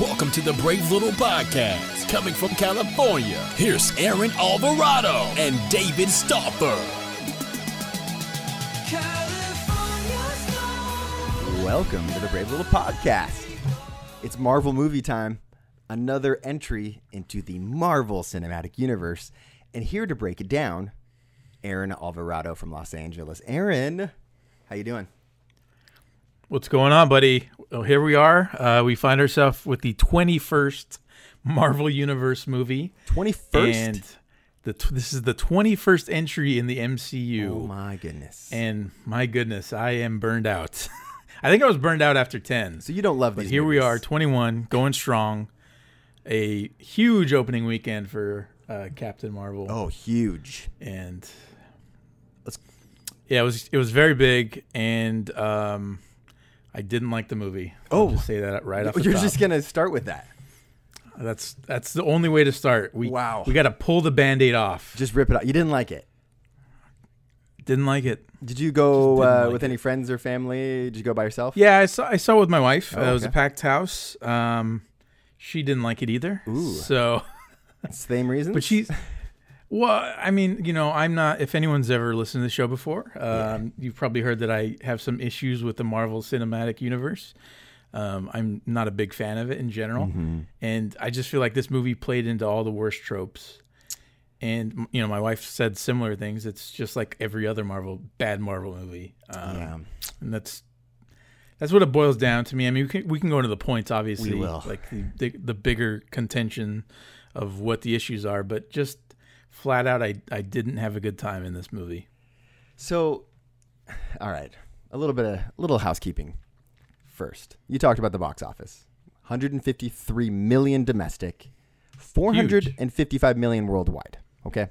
Welcome to the Brave Little Podcast. Coming from California, here's Aaron Alvarado and David Stauffer. Welcome to the Brave Little Podcast. It's Marvel movie time, another entry into the Marvel Cinematic Universe. And here to break it down, Aaron Alvarado from Los Angeles. Aaron, how you doing? What's going on, buddy? Well, here we are. Uh, we find ourselves with the 21st Marvel Universe movie. 21st? And the t- this is the 21st entry in the MCU. oh my goodness. And my goodness, I am burned out. I think I was burned out after 10. so you don't love But these here we are, 21, going strong. A huge opening weekend for uh, Captain Marvel. Oh, huge. and Let's- yeah, it was it was very big, and um, I didn't like the movie. Oh, I'll just say that right off. The You're top. just to start with that. That's that's the only way to start. We Wow. we got to pull the band-aid off. Just rip it out. You didn't like it. Didn't like it. Did you go uh, like with it. any friends or family? Did you go by yourself? Yeah, I saw I saw it with my wife. Oh, uh, it was a packed house. Um, she didn't like it either. Ooh. So, Same reasons? but she's. Well, I mean, you know, I'm not. If anyone's ever listened to the show before, um, you've probably heard that I have some issues with the Marvel Cinematic Universe. Um, I'm not a big fan of it in general, Mm-hmm. and I just feel like this movie played into all the worst tropes. And you know, my wife said similar things. It's just like every other Marvel bad Marvel movie, um, Yeah. and that's that's what it boils down to me. I mean, we can, we can go into the points, obviously, will. like the, the the bigger contention of what the issues are, but just flat out, I I didn't have a good time in this movie. So, all right, a little bit of a little housekeeping. First, you talked about the box office: 153 million domestic, 455 million worldwide. Okay,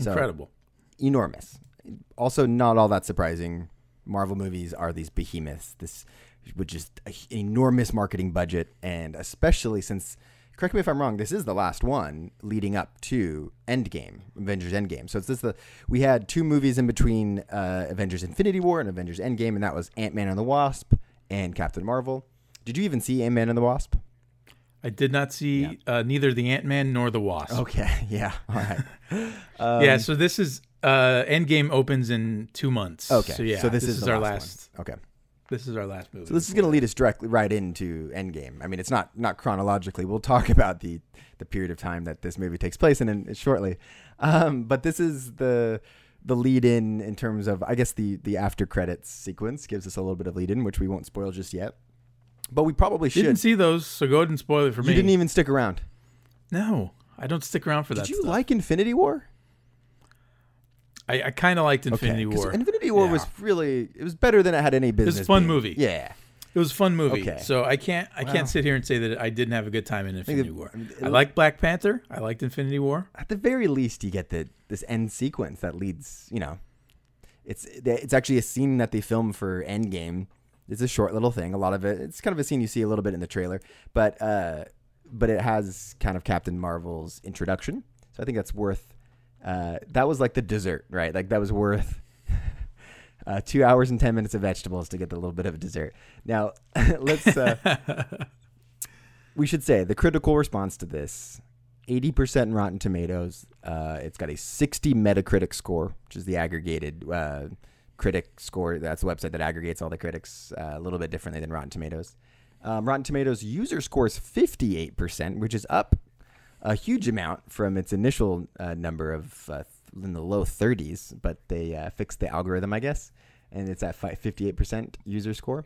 So, Incredible. enormous. Also, not all that surprising. Marvel movies are these behemoths. This, which is an enormous marketing budget, and especially since, correct me if I'm wrong, this is the last one leading up to Endgame, Avengers Endgame. So it's this the we had two movies in between uh, Avengers Infinity War and Avengers Endgame, and that was Ant Man and the Wasp and Captain Marvel. Did you even see Ant Man and the Wasp? I did not see uh, neither the Ant Man nor the Wasp. Okay, yeah, all right. Um, yeah, so this is uh, Endgame opens in two months. Okay, so yeah, so this, this, is, is, our last. last. one. Okay. This is our last movie. So this is going to lead us directly right into Endgame. I mean, it's not not chronologically. We'll talk about the the period of time that this movie takes place in, in shortly. Um, but this is the the lead in in terms of I guess the the after credits sequence gives us a little bit of lead in, which we won't spoil just yet. But we probably should. didn't see those, so go ahead and spoil it for you me. You didn't even stick around. no, I don't stick around for Did that. Did you stuff. like Infinity War? I, I kind of liked Infinity 'cause War. Infinity War Yeah. was really it was better than it had any business. It was a fun being. movie. Yeah. It was a fun movie. Okay. So I can't I can't sit here and say that I didn't have a good time in Infinity it- War. I like Black Panther. I liked Infinity War. at the very least you get the this end sequence that leads you know it's it's actually a scene that they film for endgame it's a short little thing a lot of it it's kind of a scene you see a little bit in the trailer but uh but it has kind of captain marvel's introduction so i think that's worth uh that was like the dessert right like that was worth uh, two hours and ten minutes of vegetables to get the little bit of a dessert now let's uh we should say the critical response to this 80% Rotten Tomatoes. Uh, it's got a 60 Metacritic score, which is the aggregated uh, critic score. That's the website that aggregates all the critics uh, a little bit differently than Rotten Tomatoes. Um, Rotten Tomatoes user scores 58%, which is up a huge amount from its initial uh, number of uh, in the low 30s, but they uh, fixed the algorithm, I guess, and it's at 58% user score.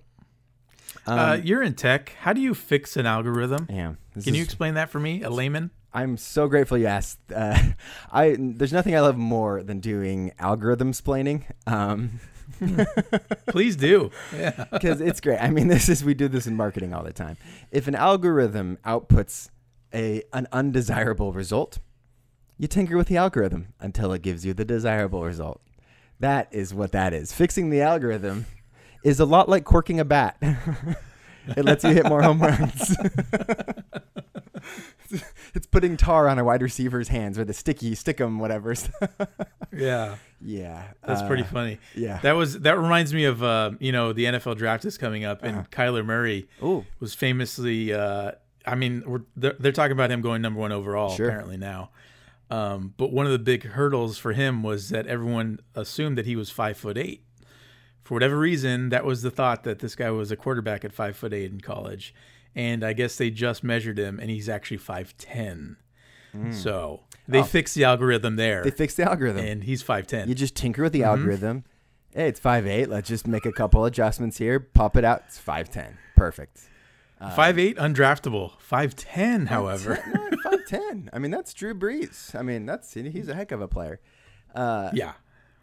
Um, uh, you're in tech. How do you fix an algorithm? yeah, Can you explain that for me, a layman? I'm so grateful you asked. Uh, I there's nothing I love more than doing algorithm splaining. Um, Please do. Yeah. because it's great. I mean, this is we do this in marketing all the time. If an algorithm outputs a an undesirable result, you tinker with the algorithm until it gives you the desirable result. That is what that is. Fixing the algorithm is a lot like corking a bat. it lets you hit more home runs. it's putting tar on a wide receiver's hands or the sticky stickum whatever. Yeah. yeah, That's uh, pretty funny. Yeah. That was that reminds me of uh, you know the NFL draft is coming up and Uh-huh. Kyler Murray Ooh. was famously uh, I mean, we're, they're, they're talking about him going number one overall Sure. apparently now. Um, but one of the big hurdles for him was that everyone assumed that he was five foot eight. For whatever reason, that was the thought that this guy was a quarterback at five foot eight in college, and I guess they just measured him, and he's actually five ten. So they fixed the algorithm there, They fixed the algorithm. and he's five ten. You just tinker with the Mm-hmm. algorithm. Hey, it's five eight. Let's just make a couple adjustments here. Pop it out. It's five ten. Perfect. Five eight, undraftable. Five ten, however. Five ten. I mean, that's Drew Brees. I mean, that's he's a heck of a player. Uh, yeah.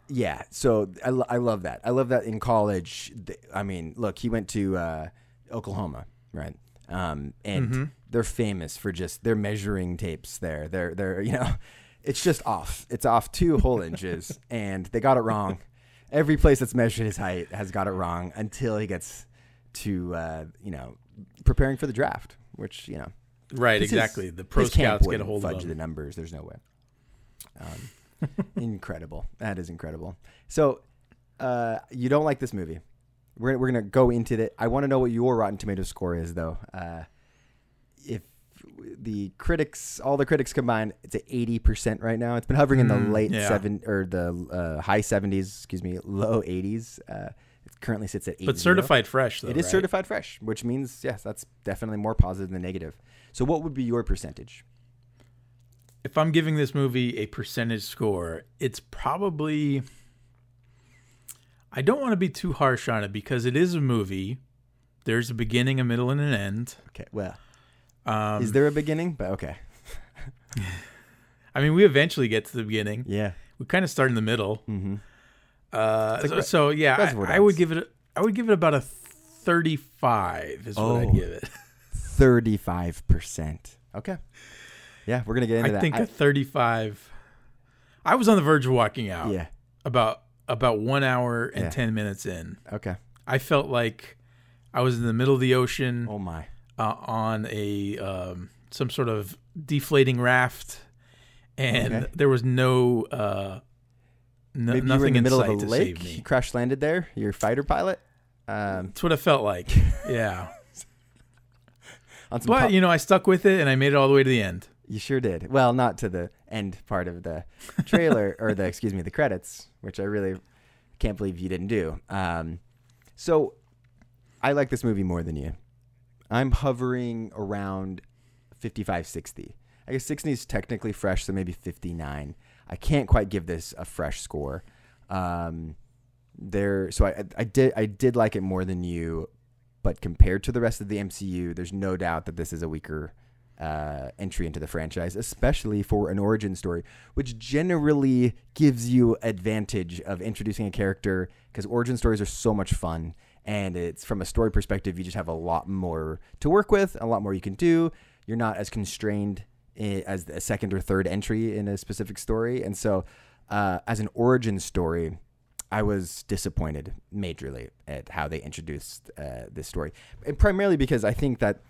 yeah. So I, lo- I love that. I love that in college. th- I mean, look, he went to uh, Oklahoma, right? Um, and Mm-hmm. they're famous for just their measuring tapes. There, they're they're you know, it's just off. It's off two whole inches, and they got it wrong. Every place that's measured his height has got it wrong until he gets to uh, you know preparing for the draft, which you know Right, exactly. The pro scouts get a hold of fudge him. the numbers. There's no way. Um, incredible. That is incredible. So, uh, you don't like this movie. We're gonna, we're gonna go into it. I want to know what your Rotten Tomatoes score is, though. Uh, if the critics, all the critics combined, it's at eighty percent right now. It's been hovering in the Mm, late yeah. seven or the uh, high seventies. Excuse me, low eighties. Uh, it currently sits at eight. But certified fresh, though. It is right? certified fresh, which means yes, that's definitely more positive than negative. So, what would be your percentage? If I'm giving this movie a percentage score, it's probably. I don't want to be too harsh on it because it is a movie. There's a beginning, a middle, and an end. Okay, well, Um, is there a beginning? But okay, I mean, we eventually get to the beginning. yeah. We kind of start in the middle. Mm-hmm. Uh, like so, Re- so, yeah, I, I would give it. A, I would give it about a 35. Is what Oh. I'd give it. Thirty-five percent. Okay. Yeah, we're gonna get into that. I think a 35. I was on the verge of walking out. yeah. About about one hour and Yeah. 10 minutes in. Okay. I felt like I was in the middle of the ocean Oh my. uh, on a um, some sort of deflating raft, and Okay. there was no uh, no Maybe you were in the middle of a lake. You crash landed there. You're a fighter pilot. Um, That's what it felt like. Yeah, on some but pop- you know, I stuck with it and I made it all the way to the end. You sure did. Well, not to the end part of the trailer or the excuse me, the credits, which I really can't believe you didn't do. Um, so I like this movie more than you. I'm hovering around 55 60. I guess 60 is technically fresh, so maybe 59. I can't quite give this a fresh score. Um, there, so I, I did I did like it more than you, but compared to the rest of the MCU, there's no doubt that this is a weaker uh, entry into the franchise, especially for an origin story, which generally gives you advantage of introducing a character because origin stories are so much fun. And it's from a story perspective, you just have a lot more to work with, a lot more you can do. You're not as constrained as a second or third entry in a specific story. And so, uh, as an origin story, I was disappointed majorly at how they introduced uh, this story, and primarily because I think that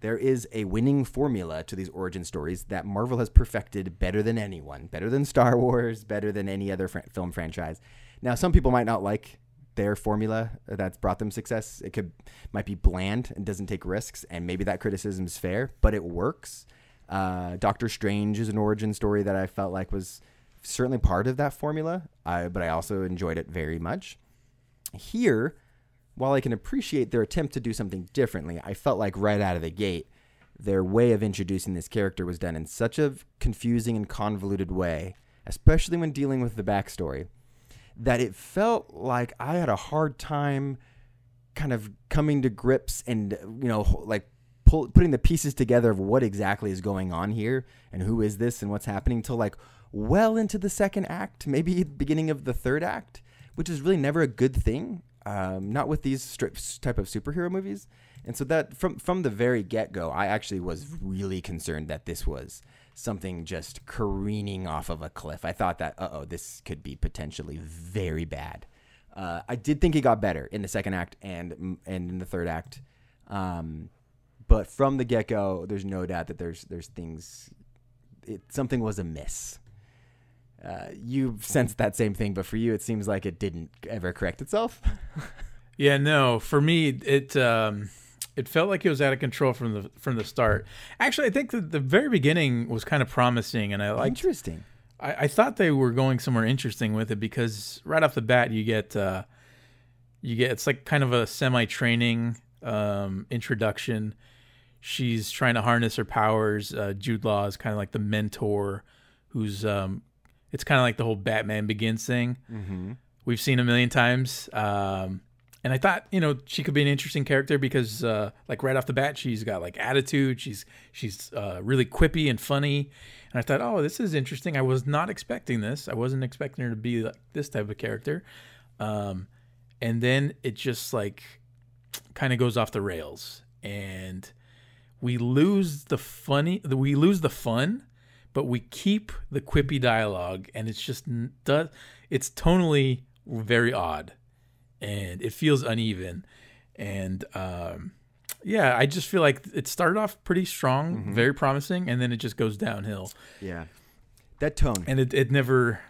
there is a winning formula to these origin stories that Marvel has perfected better than anyone, better than Star Wars, better than any other fran- film franchise. Now, some people might not like their formula that's brought them success. It could might be bland and doesn't take risks, and maybe that criticism is fair, but it works. Uh, Doctor Strange is an origin story that I felt like was certainly part of that formula, I, but I also enjoyed it very much. Here, while I can appreciate their attempt to do something differently, I felt like right out of the gate, their way of introducing this character was done in such a confusing and convoluted way, especially when dealing with the backstory, that it felt like I had a hard time kind of coming to grips and, you know, like pull, putting the pieces together of what exactly is going on here and who is this and what's happening until like well into the second act, maybe the beginning of the third act, which is really never a good thing. Um, not with these strips type of superhero movies. And so that from from the very get go, I actually was really concerned that this was something just careening off of a cliff. I thought that oh, this could be potentially very bad. Uh, I did think it got better in the second act and and in the third act, um, but from the get go, there's no doubt that there's there's things. It, something was amiss. Uh, you sensed that same thing, but for you, it seems like it didn't ever correct itself. Yeah, no, for me, it. Um, it felt like it was out of control from the from the start. Actually, I think that the very beginning was kind of promising, and I liked. Interesting. I, I thought they were going somewhere interesting with it because right off the bat you get uh, you get it's like kind of a semi training um, introduction. She's trying to harness her powers. Uh, Jude Law is kind of like the mentor, who's um, it's kind of like the whole Batman Begins thing. Mm-hmm. We've seen a million times. Um, and I thought, you know, she could be an interesting character because, uh, like right off the bat, she's got like attitude. She's she's uh, really quippy and funny. And I thought, oh, this is interesting. I was not expecting this. I wasn't expecting her to be like this type of character. Um, and then it just like kind of goes off the rails, and we lose the funny. We lose the fun, but we keep the quippy dialogue, and it's just does. It's tonally very odd and it feels uneven. And um, yeah, I just feel like it started off pretty strong, Mm-hmm. very promising, and then it just goes downhill. Yeah. That tone. And it, it never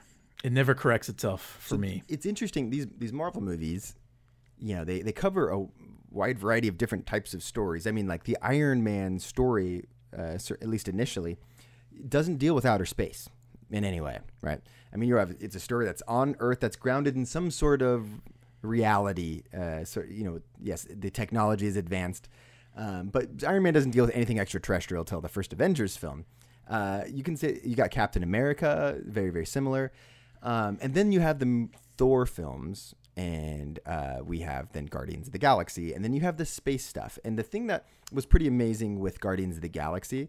it never corrects itself for me. It's interesting. These these Marvel movies, you know, they, they cover a wide variety of different types of stories. I mean, like the Iron Man story, uh, at least initially, doesn't deal with outer space in any way, right? I mean, you have it's a story that's on Earth that's grounded in some sort of reality. Uh, so you know, yes, the technology is advanced, um, but Iron Man doesn't deal with anything extraterrestrial till the first Avengers film. Uh, you can say you got Captain America, very very similar, um, and then you have the Thor films, and uh, we have then Guardians of the Galaxy, and then you have the space stuff. And the thing that was pretty amazing with Guardians of the Galaxy,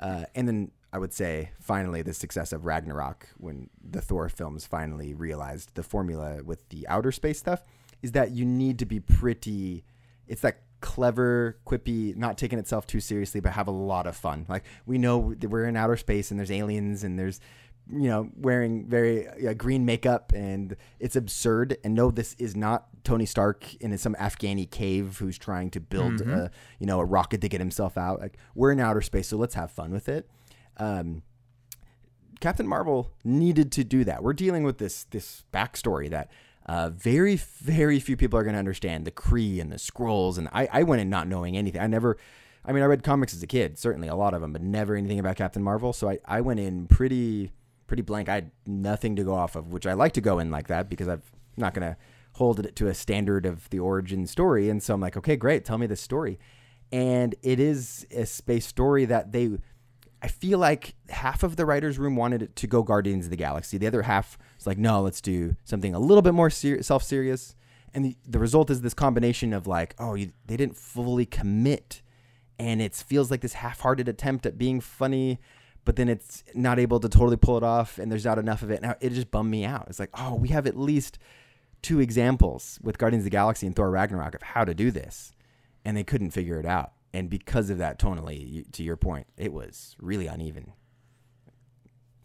uh, and then I would say finally the success of Ragnarok when the Thor films finally realized the formula with the outer space stuff is that you need to be pretty. It's that clever, quippy, not taking itself too seriously, but have a lot of fun. Like we know that we're in outer space and there's aliens and there's you know wearing very uh, green makeup and it's absurd. And no, this is not Tony Stark in some Afghani cave who's trying to build a you know a rocket to get himself out. Like we're in outer space, so let's have fun with it. Um, Captain Marvel needed to do that. We're dealing with this this backstory that uh, very very few people are going to understand the Kree and the Skrulls. And I, I went in not knowing anything. I never, I mean, I read comics as a kid, certainly a lot of them, but never anything about Captain Marvel. So I, I went in pretty pretty blank. I had nothing to go off of, which I like to go in like that because I'm not going to hold it to a standard of the origin story. And so I'm like, okay, great, tell me this story. And it is a space story that they I feel like half of the writers' room wanted it to go Guardians of the Galaxy. The other half was like, no, let's do something a little bit more ser- self-serious. And the, the result is this combination of like, oh, you, they didn't fully commit, and it feels like this half-hearted attempt at being funny, but then it's not able to totally pull it off, and there's not enough of it. Now it just bummed me out. It's like, oh, we have at least two examples with Guardians of the Galaxy and Thor Ragnarok of how to do this, and they couldn't figure it out. And because of that, tonally, to your point, it was really uneven.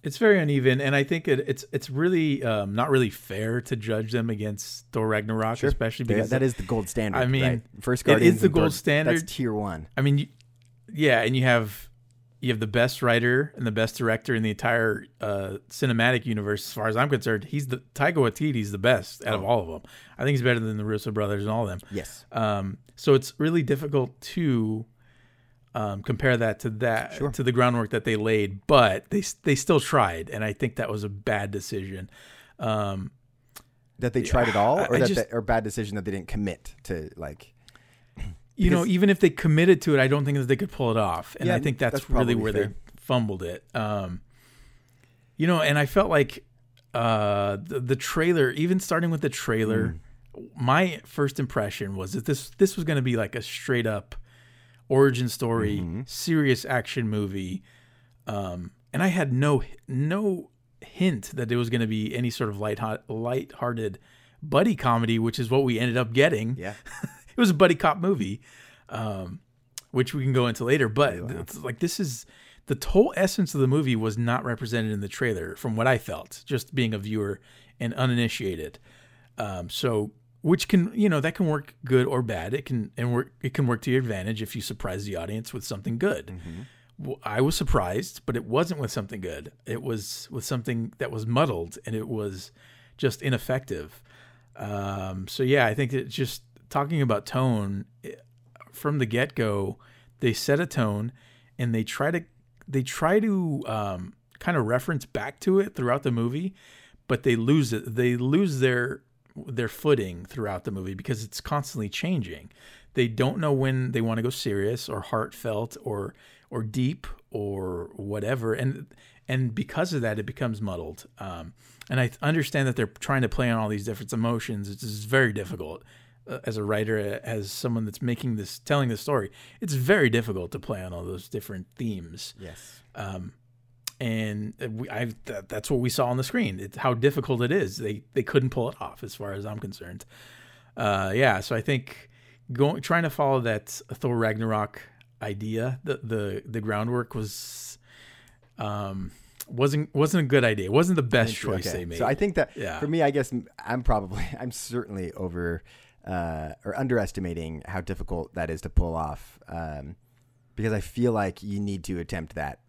It's very uneven, and I think it, it's it's really um, not really fair to judge them against Thor Ragnarok, especially They- because that is the gold standard. I mean, right? first it is Guardians the gold Thor- standard. That's tier one. I mean, you, yeah, and you have you have the best writer and the best director in the entire uh, cinematic universe. As far as I'm concerned, he's the Taika Waititi's the best out of all of them. I think he's better than the Russo brothers and all of them. Yes. Um, so it's really difficult to um, compare that to that Sure. to the groundwork that they laid, but they they still tried, and I think that was a bad decision. Um, That they tried at all, or I that just- they- or bad decision that they didn't commit to like. You know, even if they committed to it, I don't think that they could pull it off, and Yeah, I think that's, that's really where fair. they fumbled it. Um, you know, and I felt like uh, the, the trailer, even starting with the trailer, Mm. my first impression was that this this was going to be like a straight up origin story, Mm-hmm. serious action movie, um, and I had no no hint that it was going to be any sort of light light-hearted buddy comedy, which is what we ended up getting Yeah. it was a buddy cop movie, um, which we can go into later. But it's like this is the whole essence of the movie was not represented in the trailer, from what I felt, just being a viewer and uninitiated. Um, so, which can you know that can work good or bad. It can and work. It can work to your advantage if you surprise the audience with something good. Well, I was surprised, but it wasn't with something good. It was with something that was muddled and it was just ineffective. Um, so yeah, I think it just talking about tone, from the get go, they set a tone, and they try to they try to um, kind of reference back to it throughout the movie, but they lose it. They lose their their footing throughout the movie because it's constantly changing. They don't know when they want to go serious or heartfelt or or deep or whatever, and and because of that, it becomes muddled. Um, and I understand that they're trying to play on all these different emotions. It's very difficult uh, as a writer, as someone that's making this, telling the story. It's very difficult to play on all those different themes. Yes. Um, and we, I, th- that's what we saw on the screen. It's how difficult it is. They they couldn't pull it off, as far as I'm concerned. Uh, yeah, so I think going trying to follow that Thor Ragnarok idea, the the the groundwork was um wasn't wasn't a good idea. It wasn't the best choice okay. they made. So I think that Yeah. for me, I guess I'm probably I'm certainly over uh, or underestimating how difficult that is to pull off um, because I feel like you need to attempt that.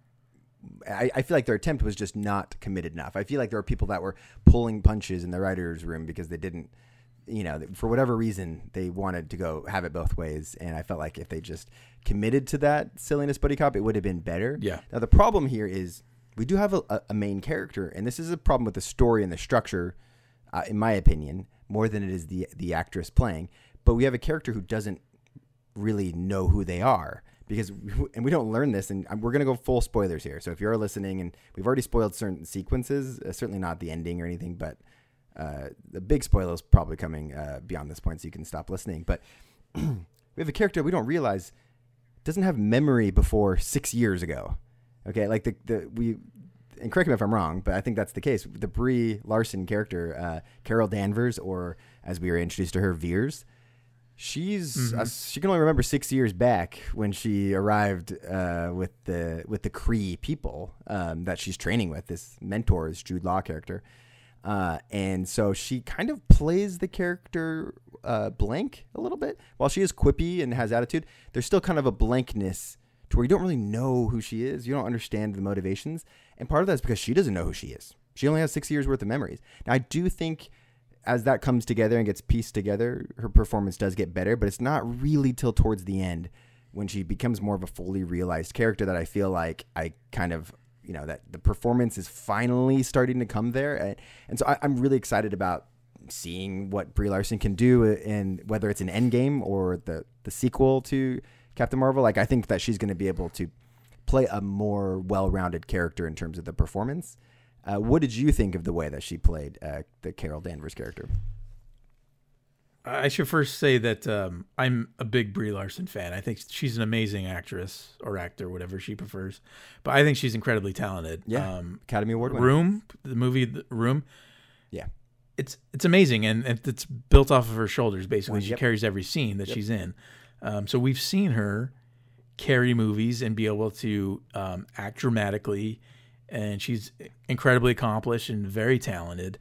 I, I feel like their attempt was just not committed enough. I feel like there were people that were pulling punches in the writers' room because they didn't, you know, for whatever reason they wanted to go have it both ways. And I felt like if they just committed to that silliness buddy cop, it would have been better. Yeah. Now the problem here is we do have a, a- a main character, and this is a problem with the story and the structure, uh, in my opinion, more than it is the the actress playing. But we have a character who doesn't really know who they are because and we don't learn this and we're going to go full spoilers here. So if you're listening and we've already spoiled certain sequences uh, certainly not the ending or anything but uh, the big spoiler is probably coming uh, beyond this point so you can stop listening. But we have a character we don't realize doesn't have memory before six years ago. Okay like the, the we and correct me if i'm wrong but i think that's the case the brie larson character uh, carol danvers or as we were introduced to her Vers She's uh, she can only remember six years back when she arrived uh, with the with the Kree people um, that she's training with. This mentor is Jude Law character, uh, and so she kind of plays the character uh, blank a little bit. While she is quippy and has attitude, there's still kind of a blankness to where you don't really know who she is. You don't understand the motivations, and part of that is because she doesn't know who she is. She only has six years worth of memories. Now, I do think as that comes together and gets pieced together, her performance does get better, but it's not really till towards the end when she becomes more of a fully realized character that I feel like I kind of, you know, that the performance is finally starting to come there. And, and so I, I'm really excited about seeing what Brie Larson can do uh, and whether it's an Endgame or the, the sequel to Captain Marvel. Like, I think that she's going to be able to play a more well rounded character in terms of the performance. Uh, what did you think of the way that she played uh, the Carol Danvers character? I should first say that um, I'm a big Brie Larson fan. I think she's an amazing actress or actor, whatever she prefers. But I think she's incredibly talented. Yeah, Um, Academy Award winner. Room, the movie The Room, Yeah, it's it's amazing, and it's built off of her shoulders. Basically, she Yep. carries every scene that she's in. Um, so we've seen her carry movies and be able to um, act dramatically, and she's incredibly accomplished and very talented.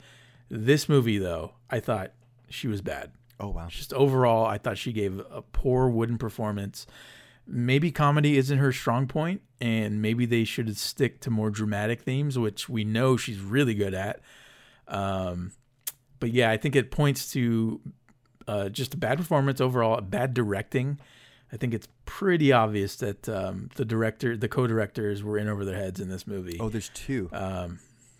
This movie, though, I thought she was bad. Oh wow. Just overall, I thought she gave a poor wooden performance. Maybe comedy isn't her strong point, and maybe they should stick to more dramatic themes, which we know she's really good at. Um, but yeah, I think it points to uh, just a bad performance overall, bad directing. I think it's pretty obvious that um, the director, the co-directors, were in over their heads in this movie. Oh, there's two. Um,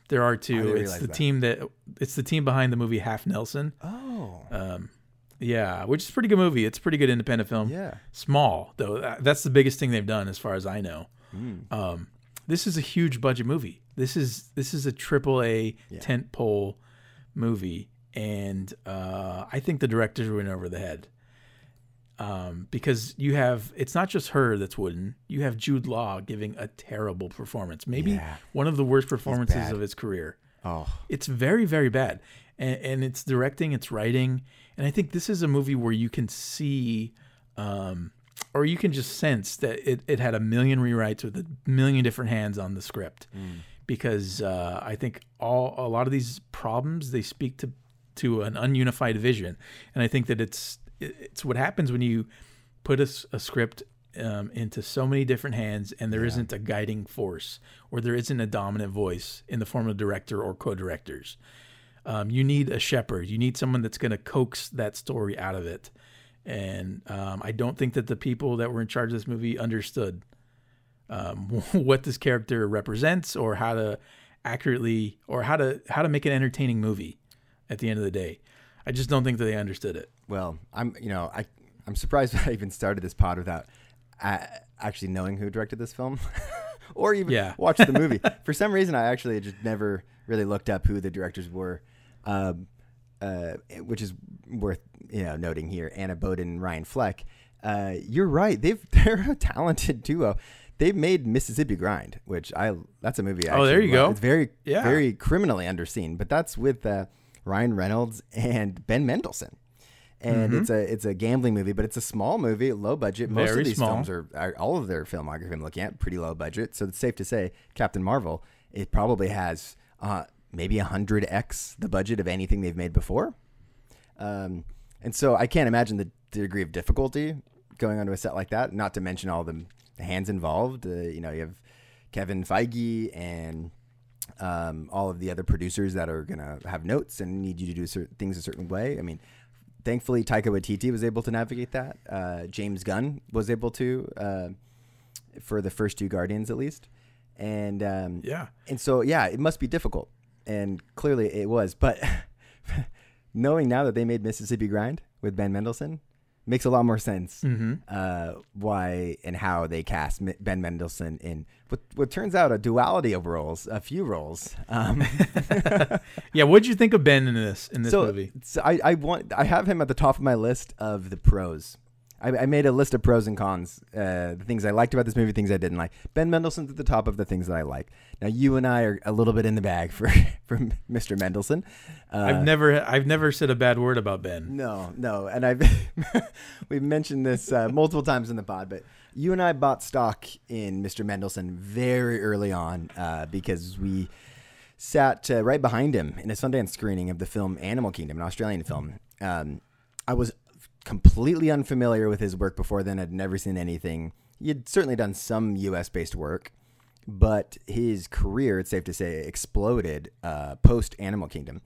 there are two. It's the that. team that it's the team behind the movie Half Nelson. oh, Um, yeah, which is a pretty good movie. It's a pretty good independent film. yeah. Small though. That's the biggest thing they've done as far as I know. Mm. Um, this is a huge budget movie. This is this is a triple A Yeah. tent pole movie, and uh, I think the directors in over the head. Um, because you have it's not just her that's wooden. You have Jude Law giving a terrible performance, maybe Yeah. one of the worst performances of his career. Oh, It's very, very bad. And, and it's directing, it's writing. And I think this is a movie where you can see, um, or you can just sense that it, it had a million rewrites with a million different hands on the script. Because uh, I think all a lot of these problems they speak to to an ununified vision, and I think that it's it's what happens when you put a script um, into so many different hands and there not a guiding force or there isn't a dominant voice in the form of director or co-directors. Um, you need a shepherd. You need someone that's going to coax that story out of it. And um, I don't think that the people that were in charge of this movie understood um, what this character represents or how to accurately or how to how to make an entertaining movie. At the end of the day, I just don't think that they understood it. Well, I'm you know I I'm surprised I even started this pod without uh, actually knowing who directed this film, or even Yeah. watched the movie. For some reason, I actually just never really looked up who the directors were, um, uh, which is worth you know noting here. Anna Boden and Ryan Fleck. Uh, you're right. They've they're a talented duo. They've made Mississippi Grind, which I that's a movie. I Oh, there you go. It's very Yeah. very criminally underseen, but that's with uh, Ryan Reynolds and Ben Mendelsohn and it's a it's a gambling movie, but it's a small movie, low budget. Most Very of these small. films are, are all of their filmography. I'm looking at pretty low budget, so it's safe to say Captain Marvel it probably has uh, maybe hundred x the budget of anything they've made before. Um, and so I can't imagine the degree of difficulty going onto a set like that. Not to mention all the, the hands involved. Uh, you know, you have Kevin Feige and um, all of the other producers that are gonna have notes and need you to do certain things a certain way. I mean, thankfully Taika Waititi was able to navigate that. Uh, James Gunn was able to uh, for the first two Guardians at least, and um, Yeah. and so yeah, it must be difficult, and clearly it was. But knowing now that they made Mississippi Grind with Ben Mendelsohn makes a lot more sense. Mm-hmm. Uh, why and how they cast M- Ben Mendelsohn in what what turns out a duality of roles, a few roles. Um, Yeah. What'd you think of Ben in this in this so, movie? so I, I want I have him at the top of my list of the pros. I, I made a list of pros and cons, uh, the things I liked about this movie, things I didn't like. Ben Mendelsohn's at the top of the things that I like. Now you and I are a little bit in the bag for for Mr. Mendelsohn. Uh, I've never I've never said a bad word about Ben. no, no, and I've we've mentioned this uh, multiple times in the pod, but you and I bought stock in Mr. Mendelsohn very early on uh, because we sat uh, right behind him in a Sundance screening of the film Animal Kingdom, an Australian film. Um, I was completely unfamiliar with his work before then. I'd never seen anything. He had certainly done some U.S. based work, but his career, it's safe to say, exploded uh, post Animal Kingdom.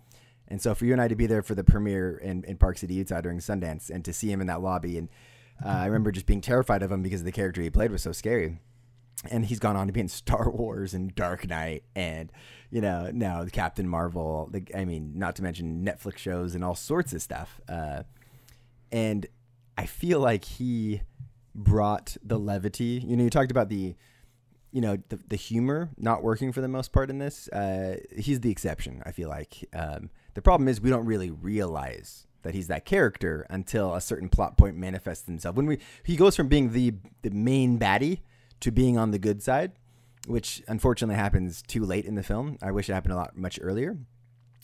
And so for you and I to be there for the premiere in, in Park City, Utah during Sundance and to see him in that lobby, and uh, I remember just being terrified of him because the character he played was so scary. And he's gone on to be in Star Wars and Dark Knight and, you know, now Captain Marvel. The, I mean, not to mention Netflix shows and all sorts of stuff. Uh, and I feel like he brought the levity. You know, you talked about the, you know, the, the humor not working for the most part in this. Uh, he's the exception. I feel like um, the problem is we don't really realize that he's that character until a certain plot point manifests himself. When we he goes from being the the main baddie to being on the good side, which unfortunately happens too late in the film. I wish it happened a lot much earlier.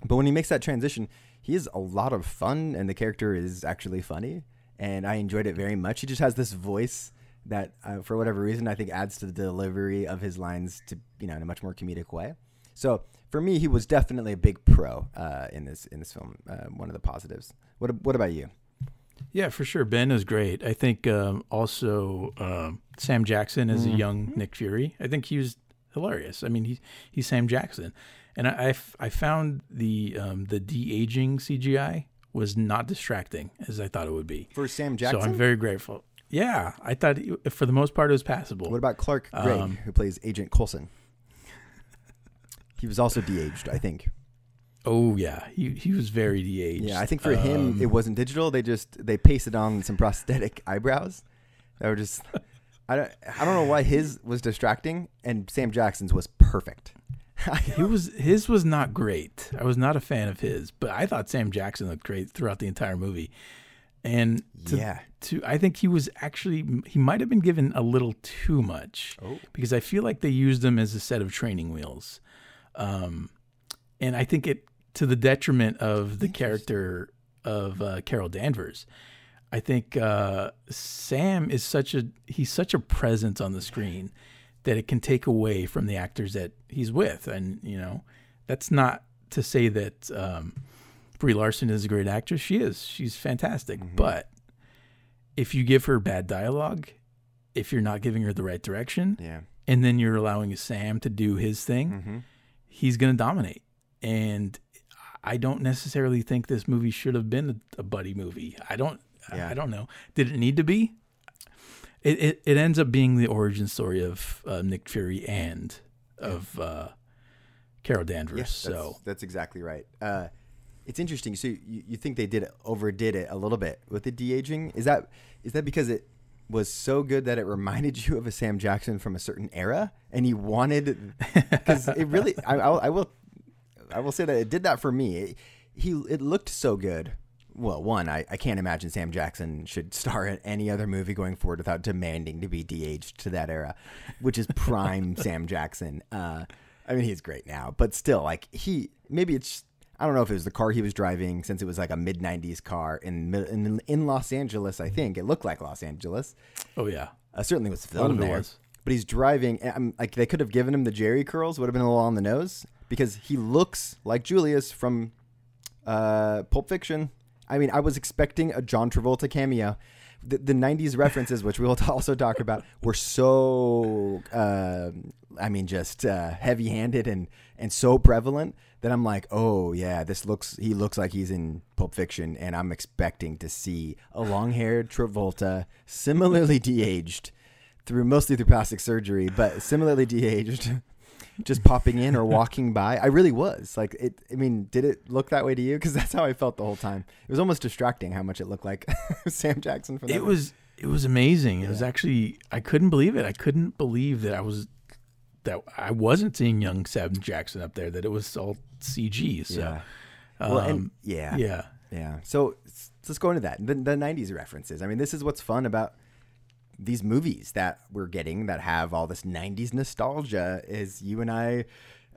But when he makes that transition, he is a lot of fun, and the character is actually funny, and I enjoyed it very much. He just has this voice that, uh, for whatever reason, I think adds to the delivery of his lines to you know in a much more comedic way. So for me, he was definitely a big pro uh, in this in this film. Uh, one of the positives. What what about you? Yeah, for sure. Ben is great. I think um, also um, Sam Jackson as a young Nick Fury. I think he was hilarious. I mean, he's he's Sam Jackson, and I I, f- I found the um, the de aging CGI was not distracting as I thought it would be. For Sam Jackson. So I'm very grateful. Yeah, I thought for the most part it was passable. what about Clark Gregg, Um, who plays Agent Coulson? He was also de-aged, I think. oh yeah, he he was very de aged. Yeah, I think for him it wasn't digital. They just they pasted on some prosthetic eyebrows. That were just I don't I don't know why his was distracting and Sam Jackson's was perfect. He was his was not great. I was not a fan of his, but I thought Sam Jackson looked great throughout the entire movie. And to, Yeah. to I think he was actually he might have been given a little too much Oh. because I feel like they used him as a set of training wheels, um, and I think it to the detriment of the character of uh, Carol Danvers. I think uh, Sam is such a he's such a presence on the screen that it can take away from the actors that he's with, and you know that's not to say that um, Brie Larson is a great actress. She is. She's fantastic. But if you give her bad dialogue, if you're not giving her the right direction, Yeah. and then you're allowing Sam to do his thing, Mm-hmm. he's going to dominate. And I don't necessarily think this movie should have been a, a buddy movie. I don't. Yeah. I don't know. Did it need to be? It it, it ends up being the origin story of uh, Nick Fury and of uh, Carol Danvers. Yes, so that's exactly right. Uh, it's interesting. So you, you think they did it, overdid it a little bit with the de aging? Is that is that because it was so good that it reminded you of a Sam Jackson from a certain era, and you wanted because it really I, I, I will I will say that it did that for me. It, he it looked so good. Well, one, I, I can't imagine Sam Jackson should star in any other movie going forward without demanding to be de-aged to that era, which is prime Sam Jackson. Uh, I mean, he's great now, but still, like he maybe it's I don't know if it was the car he was driving since it was like a mid '90s car in in, in Los Angeles. I think it looked like Los Angeles. oh yeah, Uh, certainly was filmed there. was. But he's driving. and I'm like they could have given him the Jheri curls. Would have been a little on the nose because he looks like Julius from uh, Pulp Fiction. I mean, I was expecting a John Travolta cameo. The, the '90s references, which we will also talk about, were so, uh, I mean, just uh, heavy-handed and and so prevalent that I'm like, oh yeah, this looks. He looks like he's in Pulp Fiction, and I'm expecting to see a long-haired Travolta, similarly de-aged through mostly through plastic surgery, but similarly de-aged, just popping in or walking by. I really was like it. I mean, did it look that way to you? Because that's how I felt the whole time. It was almost distracting how much it looked like Sam Jackson For that. it was it was amazing. It was actually I couldn't believe it. I couldn't believe that I was that I wasn't seeing young Sam Jackson up there. That it was all CG. So yeah. Well, and um, yeah, yeah. yeah. So let's go into that. The, the '90s references. I mean, this is what's fun about these movies that we're getting that have all this 90s nostalgia is you and I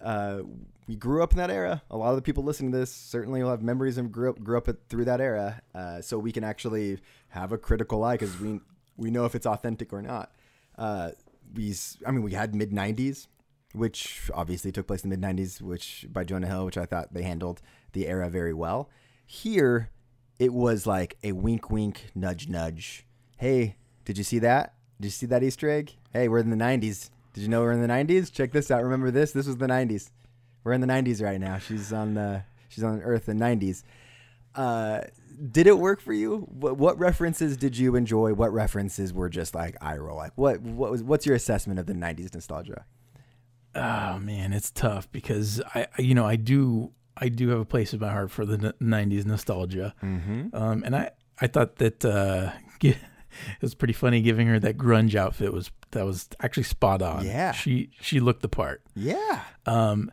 uh, we grew up in that era. A lot of the people listening to this certainly will have memories and grew up grew up through that era. Uh, so we can actually have a critical eye because we we know if it's authentic or not. Uh, these, I mean, we had mid 90s, which obviously took place in the mid 90s, which by Jonah Hill, which I thought they handled the era very well. Here, it was like a wink, wink, nudge, nudge. Hey, did you see that? Did you see that Easter egg? Hey, we're in the 90s. Did you know we're in the 90s? Check this out. Remember this? This was the 90s. We're in the 90s right now. She's on the she's on Earth in 90s. Uh, did it work for you? What, what references did you enjoy? What references were just like eye roll? Like what what was what's your assessment of the 90s nostalgia? Oh man, it's tough because I, you know, I do, I do have a place in my heart for the '90s nostalgia, Mm-hmm. um, and I, I thought that uh, it was pretty funny giving her that grunge outfit was that was actually spot on. Yeah. she she looked the part. Yeah. Um,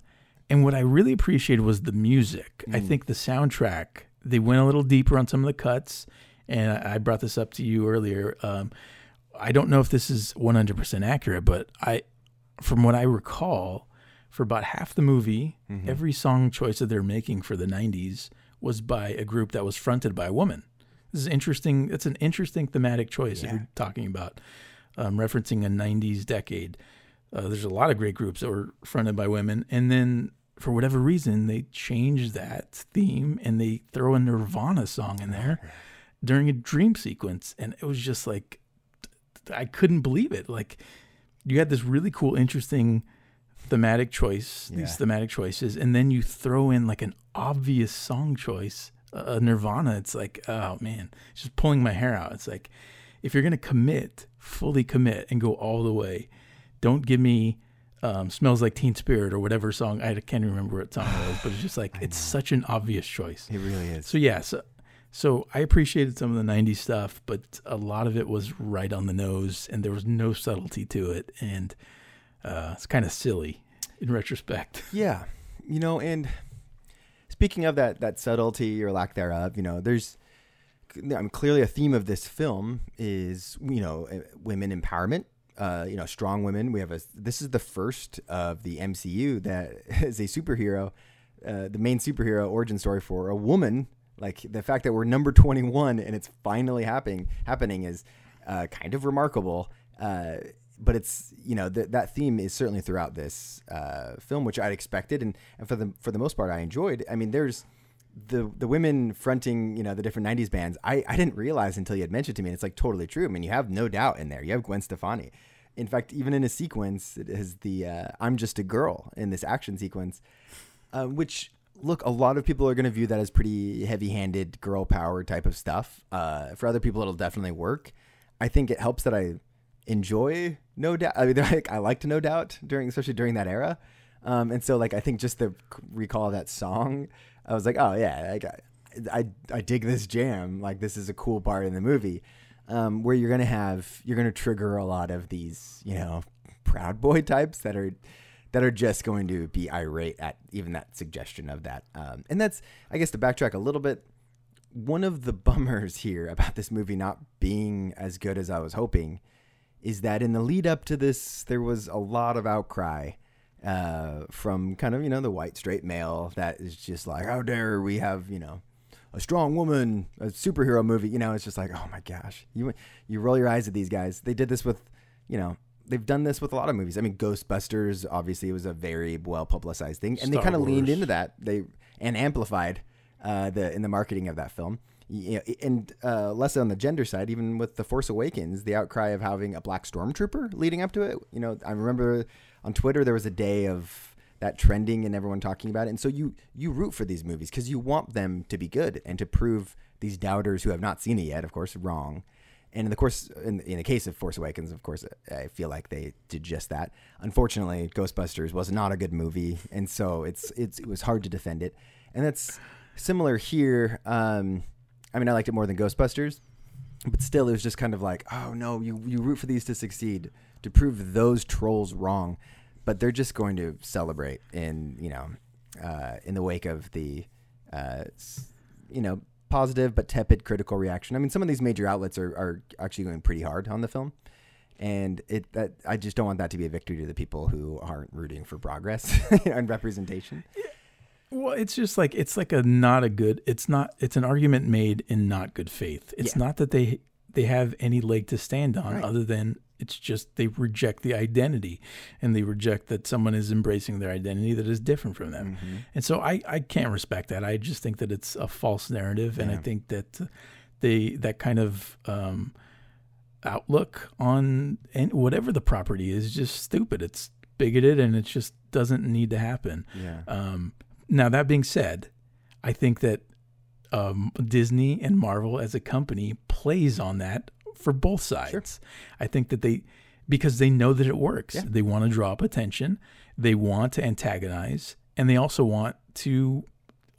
and what I really appreciated was the music. I think the soundtrack, they went a little deeper on some of the cuts. And I brought this up to you earlier. Um, I don't know if this is 100% accurate, but I, from what I recall, for about half the movie, every song choice that they're making for the 90s was by a group that was fronted by a woman. This is interesting. It's an interesting thematic choice if you're talking about um, referencing a 90s decade. Uh, there's a lot of great groups that were fronted by women, and then for whatever reason, they changed that theme and they throw a Nirvana song in there during a dream sequence, and it was just like I couldn't believe it. Like you had this really cool, interesting thematic choice, Yeah. these thematic choices, and then you throw in like an obvious song choice, uh, Nirvana. It's like, oh man, it's just pulling my hair out. It's like if you're gonna commit, fully commit, and go all the way, don't give me. Um, smells like Teen Spirit or whatever song I can't remember what song it was, but it's just like it's such an obvious choice. It really is. So yeah, so, so I appreciated some of the '90s stuff, but a lot of it was right on the nose, and there was no subtlety to it, and uh, it's kind of silly in retrospect. Yeah, you know, and speaking of that that subtlety or lack thereof, you know, there's I mean, clearly a theme of this film is you know uh, women empowerment. Uh, you know, strong women. We have a. This is the first of the MCU that is a superhero, uh, the main superhero origin story for a woman. Like the fact that we're number twenty one and it's finally happening happening is uh, kind of remarkable. But it's you know th- that theme is certainly throughout this uh, film, which I'd expected, and, and for the for the most part, I enjoyed. I mean, there's the the women fronting you know the different 90s bands I, I didn't realize until you had mentioned to me it's like totally true i mean you have no doubt in there you have gwen stefani in fact even in a sequence it is the uh, i'm just a girl in this action sequence uh, which look, a lot of people are going to view that as pretty heavy-handed girl power type of stuff. Uh, for other people, it'll definitely work. I think it helps that I enjoy No Doubt. I mean, like, I liked No Doubt during, especially during that era. Um, and so, like, I think just the recall of that song, I was like, oh yeah, I, I, I dig this jam. Like, this is a cool part in the movie. Um, where you're gonna have, you're gonna trigger a lot of these, you know, proud boy types that are that are just going to be irate at even that suggestion of that. Um, and that's, I guess, to backtrack a little bit, one of the bummers here about this movie not being as good as I was hoping is that in the lead up to this, there was a lot of outcry uh, from kind of, you know, the white straight male that is just like, how dare we have, you know, a strong woman, a superhero movie. You know, it's just like, oh my gosh, you you roll your eyes at these guys. They did this with, you know, they've done this with a lot of movies. I mean, Ghostbusters obviously was a very well publicized thing, and Star they kind of leaned into that. They and amplified uh, the in the marketing of that film. You know, and uh, less on the gender side, even with the Force Awakens, the outcry of having a black stormtrooper leading up to it. You know, I remember on Twitter there was a day of that trending and everyone talking about it. And so you you root for these movies because you want them to be good and to prove these doubters who have not seen it yet, of course, wrong. And in the course, in, in the case of Force Awakens, of course, I feel like they did just that. Unfortunately, Ghostbusters was not a good movie, and so it's it's it was hard to defend it. And that's similar here. Um, I mean, I liked it more than Ghostbusters, but still, it was just kind of like, oh no, you you root for these to succeed to prove those trolls wrong, but they're just going to celebrate in you know uh, in the wake of the uh, you know positive but tepid critical reaction. I mean, some of these major outlets are, are actually going pretty hard on the film, and it that I just don't want that to be a victory to the people who aren't rooting for progress and representation. Well, it's just like it's like a not a good. It's not. It's an argument made in not good faith. It's Yeah. not that they they have any leg to stand on Right. other than it's just they reject the identity and they reject that someone is embracing their identity that is different from them. Mm-hmm. And so I I can't respect that. I just think that it's a false narrative, and I think that they that kind of um, outlook on and whatever the property is just stupid. It's bigoted, and it just doesn't need to happen. Yeah. Um, now that being said, I think that um, Disney and Marvel as a company plays on that for both sides. I think that they because they know that it works. Yeah. They want to draw up attention. They want to antagonize, and they also want to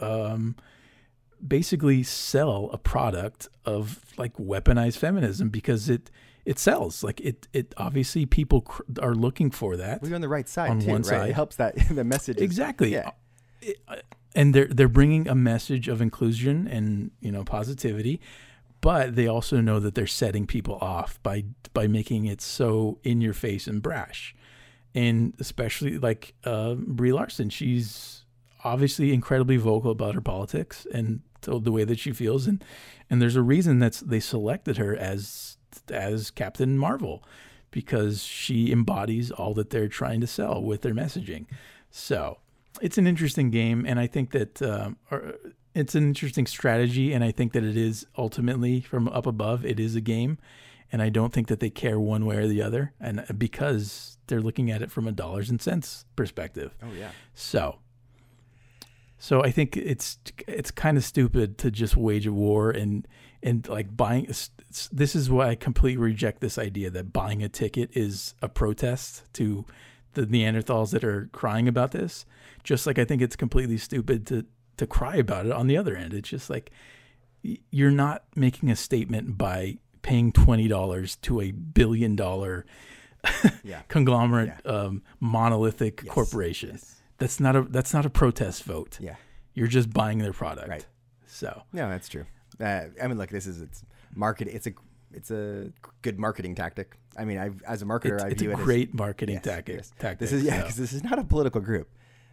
um, basically sell a product of like weaponized feminism because it it sells. Like it it obviously people cr- are looking for that. We're on the right side On too, one right? side. It helps that the message. is- Exactly. Yeah. And they're they're bringing a message of inclusion and you know positivity, but they also know that they're setting people off by by making it so in your face and brash, and especially like uh, Brie Larson, she's obviously incredibly vocal about her politics and the way that she feels, and and there's a reason that they selected her as as Captain Marvel because she embodies all that they're trying to sell with their messaging. So it's an interesting game, and I think that um, or, it's an interesting strategy, and I think that it is ultimately from up above, it is a game, and I don't think that they care one way or the other, and uh, because they're looking at it from a dollars and cents perspective. Oh yeah. So, so I think it's it's kind of stupid to just wage a war and and like buying. This is why I completely reject this idea that buying a ticket is a protest to the Neanderthals that are crying about this. Just like I think it's completely stupid to to cry about it on the other end. It's just like you're not making a statement by paying twenty dollars to a billion dollar Yeah. conglomerate um, monolithic corporation. yes. That's not a that's not a protest vote. Yeah. You're just buying their product. Right. So No, that's true. Uh, I mean, look, this is it's market. It's a it's a good marketing tactic. I mean, I as a marketer, it's, I it's view a it as great marketing Yes, tactic. yes. tactic. This is yeah, so. because this is not a political group.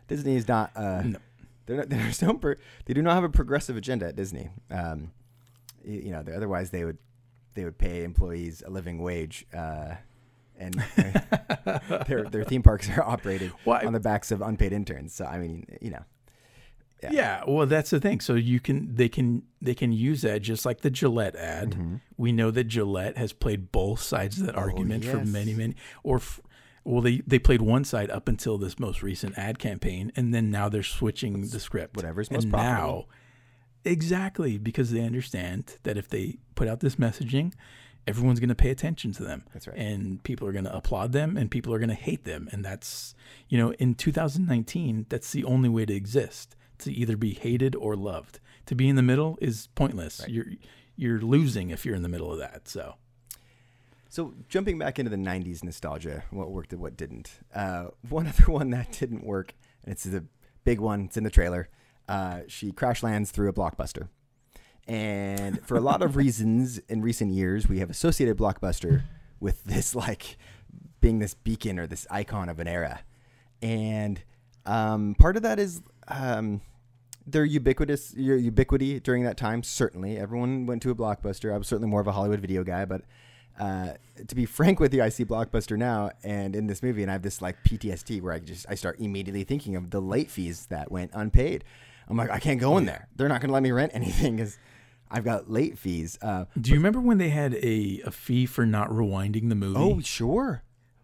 Disney is not. Uh, No. They're not. There's no. Per, they do not have a progressive agenda at Disney. Um, y- you know, otherwise they would they would pay employees a living wage. Uh, and their their theme parks are operated Well, on the backs of unpaid interns. So I mean, you know, yeah. Yeah, well, that's the thing. So you can they can they can use that just like the Gillette ad. We know that Gillette has played both sides of that argument for Mm-hmm. Oh, yes. many many. Or f- Well, they they played one side up until this most recent ad campaign, and then now they're switching the script. whatever's most and profitable. now, exactly because they understand that if they put out this messaging, everyone's going to pay attention to them. That's right. And people are going to applaud them, and people are going to hate them, and that's you know in 2019, that's the only way to exist to either be hated or loved. To be in the middle is pointless. You're you're losing if you're in the middle of that. So. So jumping back into the '90s nostalgia, what worked and what didn't. Uh, one other one that didn't work, and it's the big one. It's in the trailer. Uh, she crash lands through a blockbuster, and for a lot of reasons, in recent years, we have associated blockbuster with this like being this beacon or this icon of an era, and um, part of that is. Um, their ubiquitous your ubiquity during that time certainly. Everyone went to a blockbuster. I was certainly more of a hollywood video guy but uh, to be frank with you i see blockbuster now and in this movie and i have this like ptsd where i just i start immediately thinking of the late fees that went unpaid. I'm like i can't go in there. They're not going to let me rent anything because i've got late fees uh, Do you remember when they had a, a fee for not rewinding the movie? oh sure.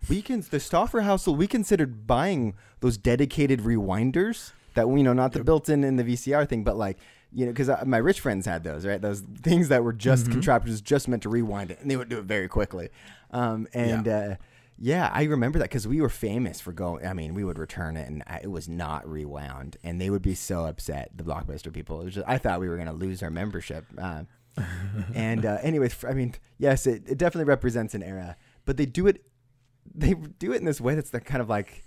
We can the Stauffer household we considered buying those dedicated rewinders that you know not the built-in in the VCR thing but like you know because my rich friends had those right? Those things that were just Mm-hmm. contraptions just meant to rewind it and they would do it very quickly. Um, and uh, yeah I remember that because we were famous for going I mean we would return it and I, it was not rewound and they would be so upset the blockbuster people. It was just, I thought we were gonna lose our membership uh, and uh, anyways I mean yes it, it definitely represents an era but they do it they do it in this way that's the kind of like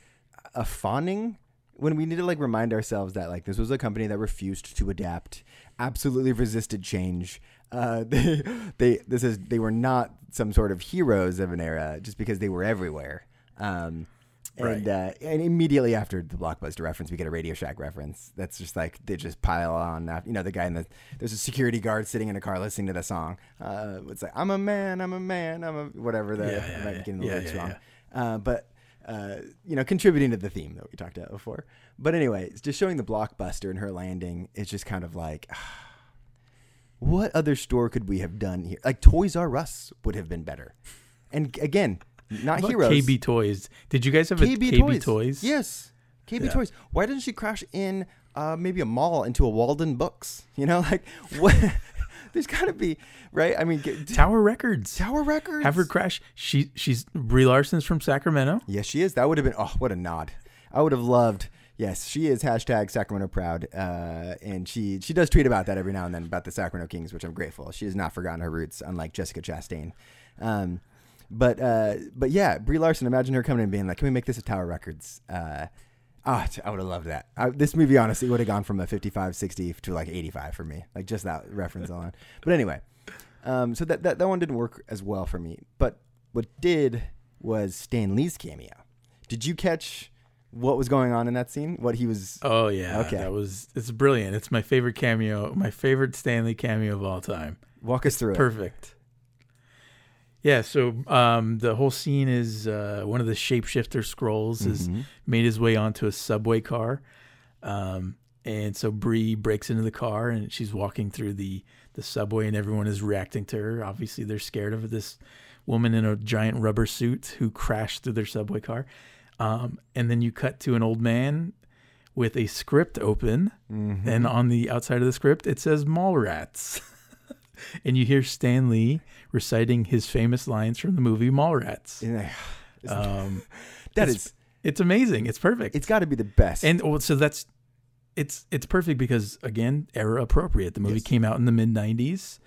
a fawning when we need to like remind ourselves that like this was a company that refused to adapt absolutely resisted change uh they they this is they were not some sort of heroes of an era just because they were everywhere um and Right. uh, and immediately after the blockbuster reference, we get a Radio Shack reference. That's just like they just pile on. af- You know, the guy in the there's a security guard sitting in a car listening to the song. Uh, it's like I'm a man, I'm a man, I'm a whatever the Yeah, I yeah, might be yeah. getting the Yeah, lyrics yeah, wrong. yeah. Uh, but uh, you know, contributing to the theme that we talked about before. But anyway, just showing the blockbuster and her landing. It's just kind of like, what other store could we have done here? Like Toys R Us would have been better. And again, not heroes. KB Toys. Did you guys have KB, a KB Toys. Toys? Yes. KB Yeah. Toys. Why didn't she crash in uh, maybe a mall into a Waldenbooks? You know, like what? There's got to be right. I mean, get, Tower Records. Tower Records. Have her crash. She she's Brie Larson's from Sacramento. Yes, she is. That would have been. Oh, what a nod. I would have loved. Yes, she is hashtag Sacramento proud, uh, and she she does tweet about that every now and then about the Sacramento Kings, which I'm grateful. She has not forgotten her roots, unlike Jessica Chastain. Um, but uh, but yeah, Brie Larson. Imagine her coming in and being like, "Can we make this a Tower Records?" Uh, ah, t- I would have loved that. I, this movie honestly would have gone from a 55, 60 to like 85 for me, like just that reference alone. But anyway, um, so that, that that one didn't work as well for me. But what did was Stan Lee's cameo. Did you catch what was going on in that scene? What he was? Oh yeah. Okay. That was it's brilliant. It's my favorite cameo, my favorite Stan Lee cameo of all time. Walk us through it. Perfect. Yeah, so um, the whole scene is uh, one of the shapeshifter Skrulls has Mm-hmm. made his way onto a subway car, um, and so Brie breaks into the car and she's walking through the the subway, and everyone is reacting to her. Obviously, they're scared of this woman in a giant rubber suit who crashed through their subway car. Um, and then you cut to an old man with a script open, Mm-hmm. and on the outside of the script it says "Mallrats." and you hear Stan Lee reciting his famous lines from the movie Mallrats. Yeah. Um, That it's, is. it's amazing. It's perfect. It's got to be the best. and well, so that's it's it's perfect because again, era appropriate. The movie Yes. came out in the mid '90s,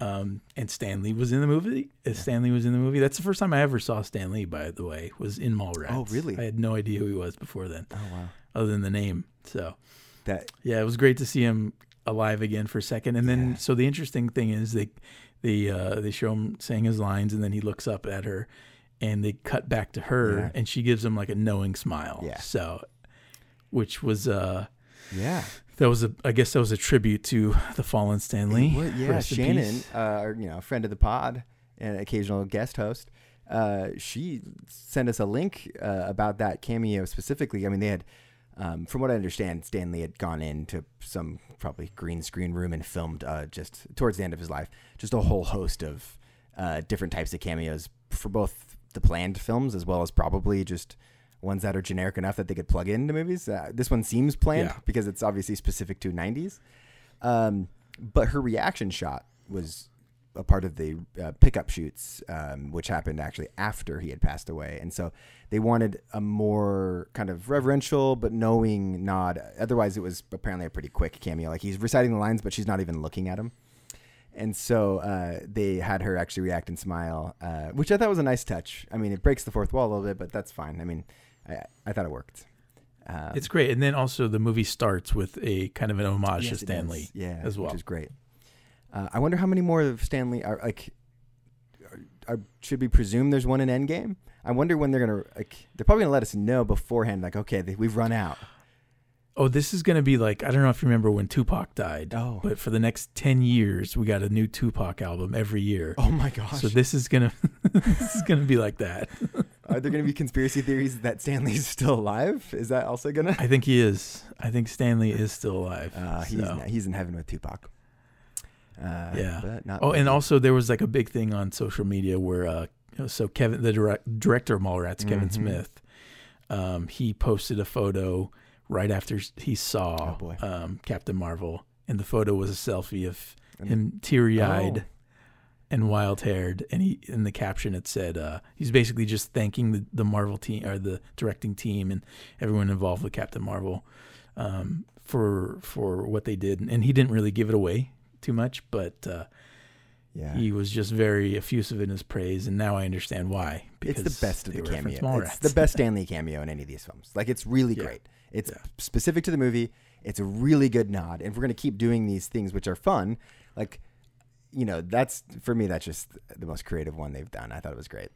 um, and Stan Lee was in the movie. Uh, Stan Lee was in the movie. That's the first time I ever saw Stan Lee. By the way, was in Mallrats. Oh, really? I had no idea who he was before then, oh wow. other than the name. So That yeah, it was great to see him alive again for a second. And then, Yeah. so the interesting thing is they, they, uh, they show him saying his lines, and then he looks up at her, and they cut back to her, Yeah. and she gives him like a knowing smile. Yeah. So, which was, uh, yeah. that was a, I guess that was a tribute to the fallen Stan Lee. Well, yeah, Shannon, uh, you know, friend of the pod and occasional guest host, uh, she sent us a link uh, about that cameo specifically. I mean, they had, um, from what I understand, Stan Lee had gone into some probably green screen room and filmed uh, just towards the end of his life, just a whole host of uh, different types of cameos for both the planned films as well as probably just ones that are generic enough that they could plug into movies. Uh, this one seems planned Yeah. because it's obviously specific to 90s. Um, but her reaction shot was a part of the uh, pickup shoots, um, which happened actually after he had passed away. And so they wanted a more kind of reverential but knowing nod. Otherwise, it was apparently a pretty quick cameo. Like he's reciting the lines, but she's not even looking at him. And so uh, they had her actually react and smile, uh, which I thought was a nice touch. I mean, it breaks the fourth wall a little bit, but that's fine. I mean, I, I thought it worked. Um, It's great, and then also the movie starts with a kind of an homage Yes, to Stan Lee, yeah, as well. which is great. Uh, I wonder how many more of Stan Lee are like. Are, are, should we presume there's one in Endgame? I wonder when they're gonna like. They're probably gonna let us know beforehand. Like, okay, they, we've run out. Oh, this is going to be like I don't know if you remember when Tupac died. Oh. but for the next ten years, we got a new Tupac album every year. Oh my gosh! so this is gonna this is gonna be like that. are there gonna be conspiracy theories that Stan Lee's still alive? Is that also gonna? I think he is. I think Stan Lee is still alive. Uh, he's so. he's in heaven with Tupac. Uh, Yeah. Oh, and also there was like a big thing on social media where uh, so Kevin, the direct, director of Mallrats, Kevin Mhm. Smith, um, he posted a photo right after he saw Oh, um, Captain Marvel, and the photo was a selfie of And- him teary-eyed Oh. and wild-haired, and he in the caption it said uh, he's basically just thanking the, the Marvel team or the directing team and everyone involved with Captain Marvel um, for for what they did, and he didn't really give it away too much, but. Uh, yeah. he was just very effusive in his praise, and now I understand why. it's the best of the cameo. It's the best Stan Lee cameo in any of these films. Like it's really Yeah. great. It's Yeah. specific to the movie. It's a really good nod. And if we're gonna keep doing these things which are fun, like you know, that's for me that's just the most creative one they've done. I thought it was great.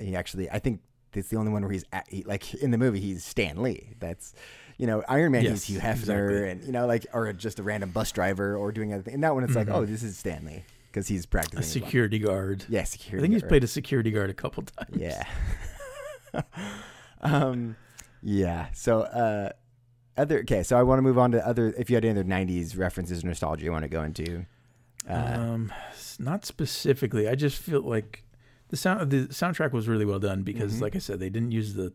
He actually I think it's the only one where he's at, he, like in the movie he's Stan Lee. That's you know, Iron Man Yes, he's Hugh Hefner exactly. and you know, like or just a random bus driver or doing anything. And that one it's like, Mhm. oh, this is Stan Lee because he's practicing a security guard. Yeah, security. I think he's played a security guard a couple times. Yeah. um, yeah. So, uh, other okay. So I want to move on to other. If you had any other '90s references or nostalgia you want to go into, uh, um, not specifically. I just feel like the sound the soundtrack was really well done because, Mhm. like I said, they didn't use the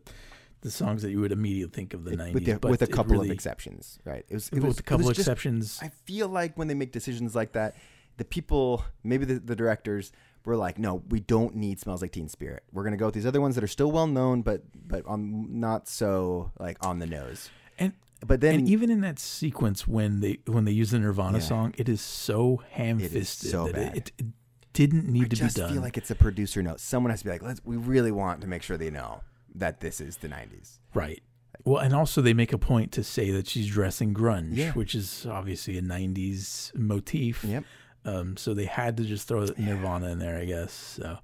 the songs that you would immediately think of the it- '90s, with, the, but with a couple really, of exceptions, right? It was it with was a couple was just- exceptions. I feel like when they make decisions like that, the people, maybe the, the directors, were like, "No, we don't need "Smells Like Teen Spirit." We're gonna go with these other ones that are still well known, but but on not so like on the nose." And- but then and even in that sequence when they when they use the Nirvana Yeah. song, it is so ham-fisted so that bad. it, it didn't need I to be done. I feel like it's a producer note. Someone has to be like, "Let's." We really want to make sure they know that this is the '90s. Right. Well, and also they make a point to say that she's dressing grunge, Yeah. which is obviously a '90s motif. Yep. Um, so they had to just throw Nirvana in there, I guess. So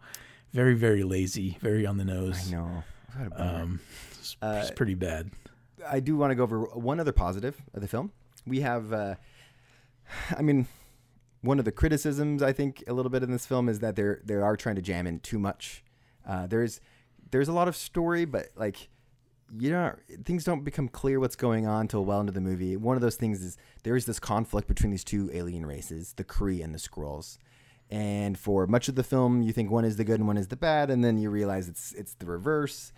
very, very lazy, very on the nose. I know. What a bummer. Um, it's, Uh, it's pretty bad. I do want to go over one other positive of the film. We have, uh, I mean, one of the criticisms I think a little bit in this film is that they're they are trying to jam in too much. Uh, there's there's a lot of story, but like you know things don't become clear what's going on until well into the movie. One of those things is there is this conflict between these two alien races, the Kree and the Skrulls. And for much of the film, you think one is the good and one is the bad, and then you realize it's it's the reverse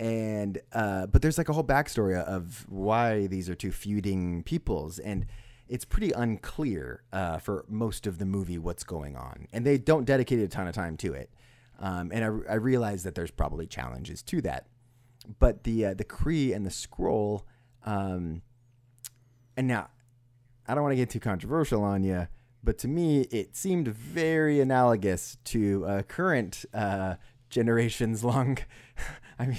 and uh, but there's like a whole backstory of why these are two feuding peoples, and it's pretty unclear uh, for most of the movie what's going on, and they don't dedicate a ton of time to it. Um, and I, I realize that there's probably challenges to that, but the uh, the Kree and the Skrull, um, and now I don't want to get too controversial on you, but to me it seemed very analogous to uh, current uh, generations long, I mean,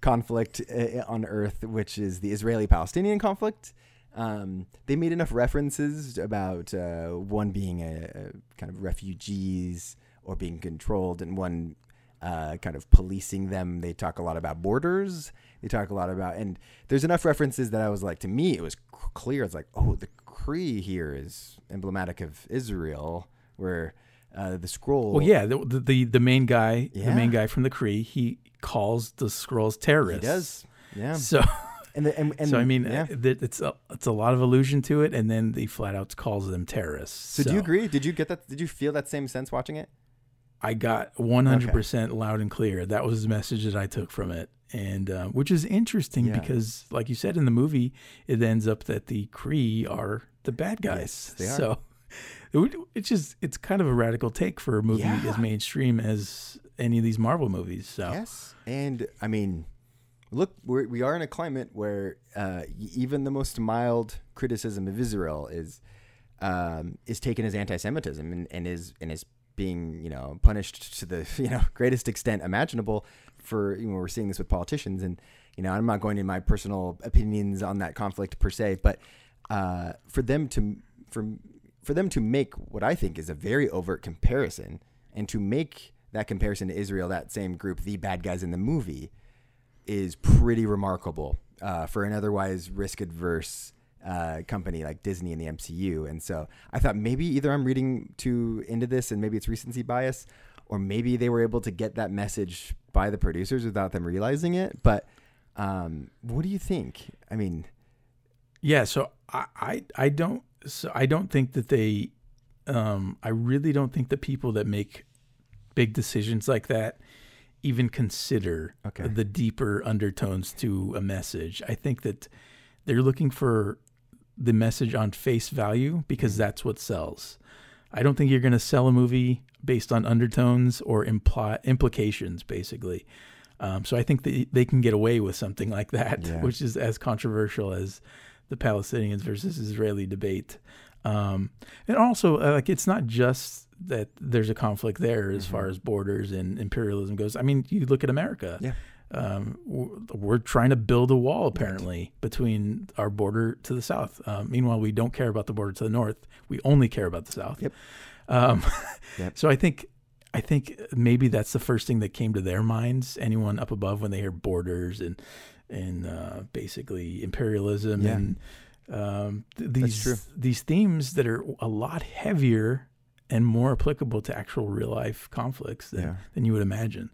conflict uh, on Earth, which is the Israeli-Palestinian conflict. Um, they made enough references about uh, one being a, a kind of refugees or being controlled, and one uh, kind of policing them. They talk a lot about borders. They talk a lot about, and there's enough references that I was like, to me, it was clear. It's like, oh, the Kree here is emblematic of Israel, where uh, the Skrull. Well, yeah, the, the the main guy, the main guy from the Kree, he calls the Skrulls terrorists. he does. Yeah, So, and the, and, and so I mean, yeah. uh, it's a, it's a lot of allusion to it, and then he flat out calls them terrorists. So, do you agree? Did you get that? Did you feel that same sense watching it? I got 100% loud and clear. That was the message that I took from it. And uh, which is interesting Yeah. because, like you said in the movie, it ends up that the Kree are the bad guys. Yes, they are. So it it's just it's kind of a radical take for a movie Yeah. as mainstream as any of these Marvel movies. So Yes, and I mean, look, we're, we are in a climate where uh, even the most mild criticism of Israel is um, is taken as anti-Semitism and, and is and is being you know punished to the you know greatest extent imaginable. For you know, we're seeing this with politicians, and you know, I'm not going into my personal opinions on that conflict per se, but uh, for them to for for them to make what I think is a very overt comparison, and to make that comparison to Israel, that same group, the bad guys in the movie, is pretty remarkable uh, for an otherwise risk adverse uh, company like Disney and the MCU. And so I thought maybe either I'm reading too into this and maybe it's recency bias, or maybe they were able to get that message by the producers without them realizing it. But um, what do you think? I mean, Yeah, so I, I I don't so I don't think that they um I really don't think the people that make big decisions like that even consider Okay. the deeper undertones to a message. I think that they're looking for the message on face value because that's what sells. I don't think you're going to sell a movie based on undertones or imply implications, basically. Um, so I think that they can get away with something like that, Yeah. which is as controversial as the Palestinians versus Israeli debate. Um, and also, uh, like, it's not just that there's a conflict there as far as borders and imperialism goes. I mean, you look at America. Yeah. Um, we're trying to build a wall apparently between our border to the south. Um, meanwhile, we don't care about the border to the north. We only care about the south. Yep. Um, Yep. So I think I think maybe that's the first thing that came to their minds. Anyone up above when they hear borders and and uh, basically imperialism Yeah. and um, th- these these themes that are a lot heavier and more applicable to actual real life conflicts than, Yeah. than you would imagine.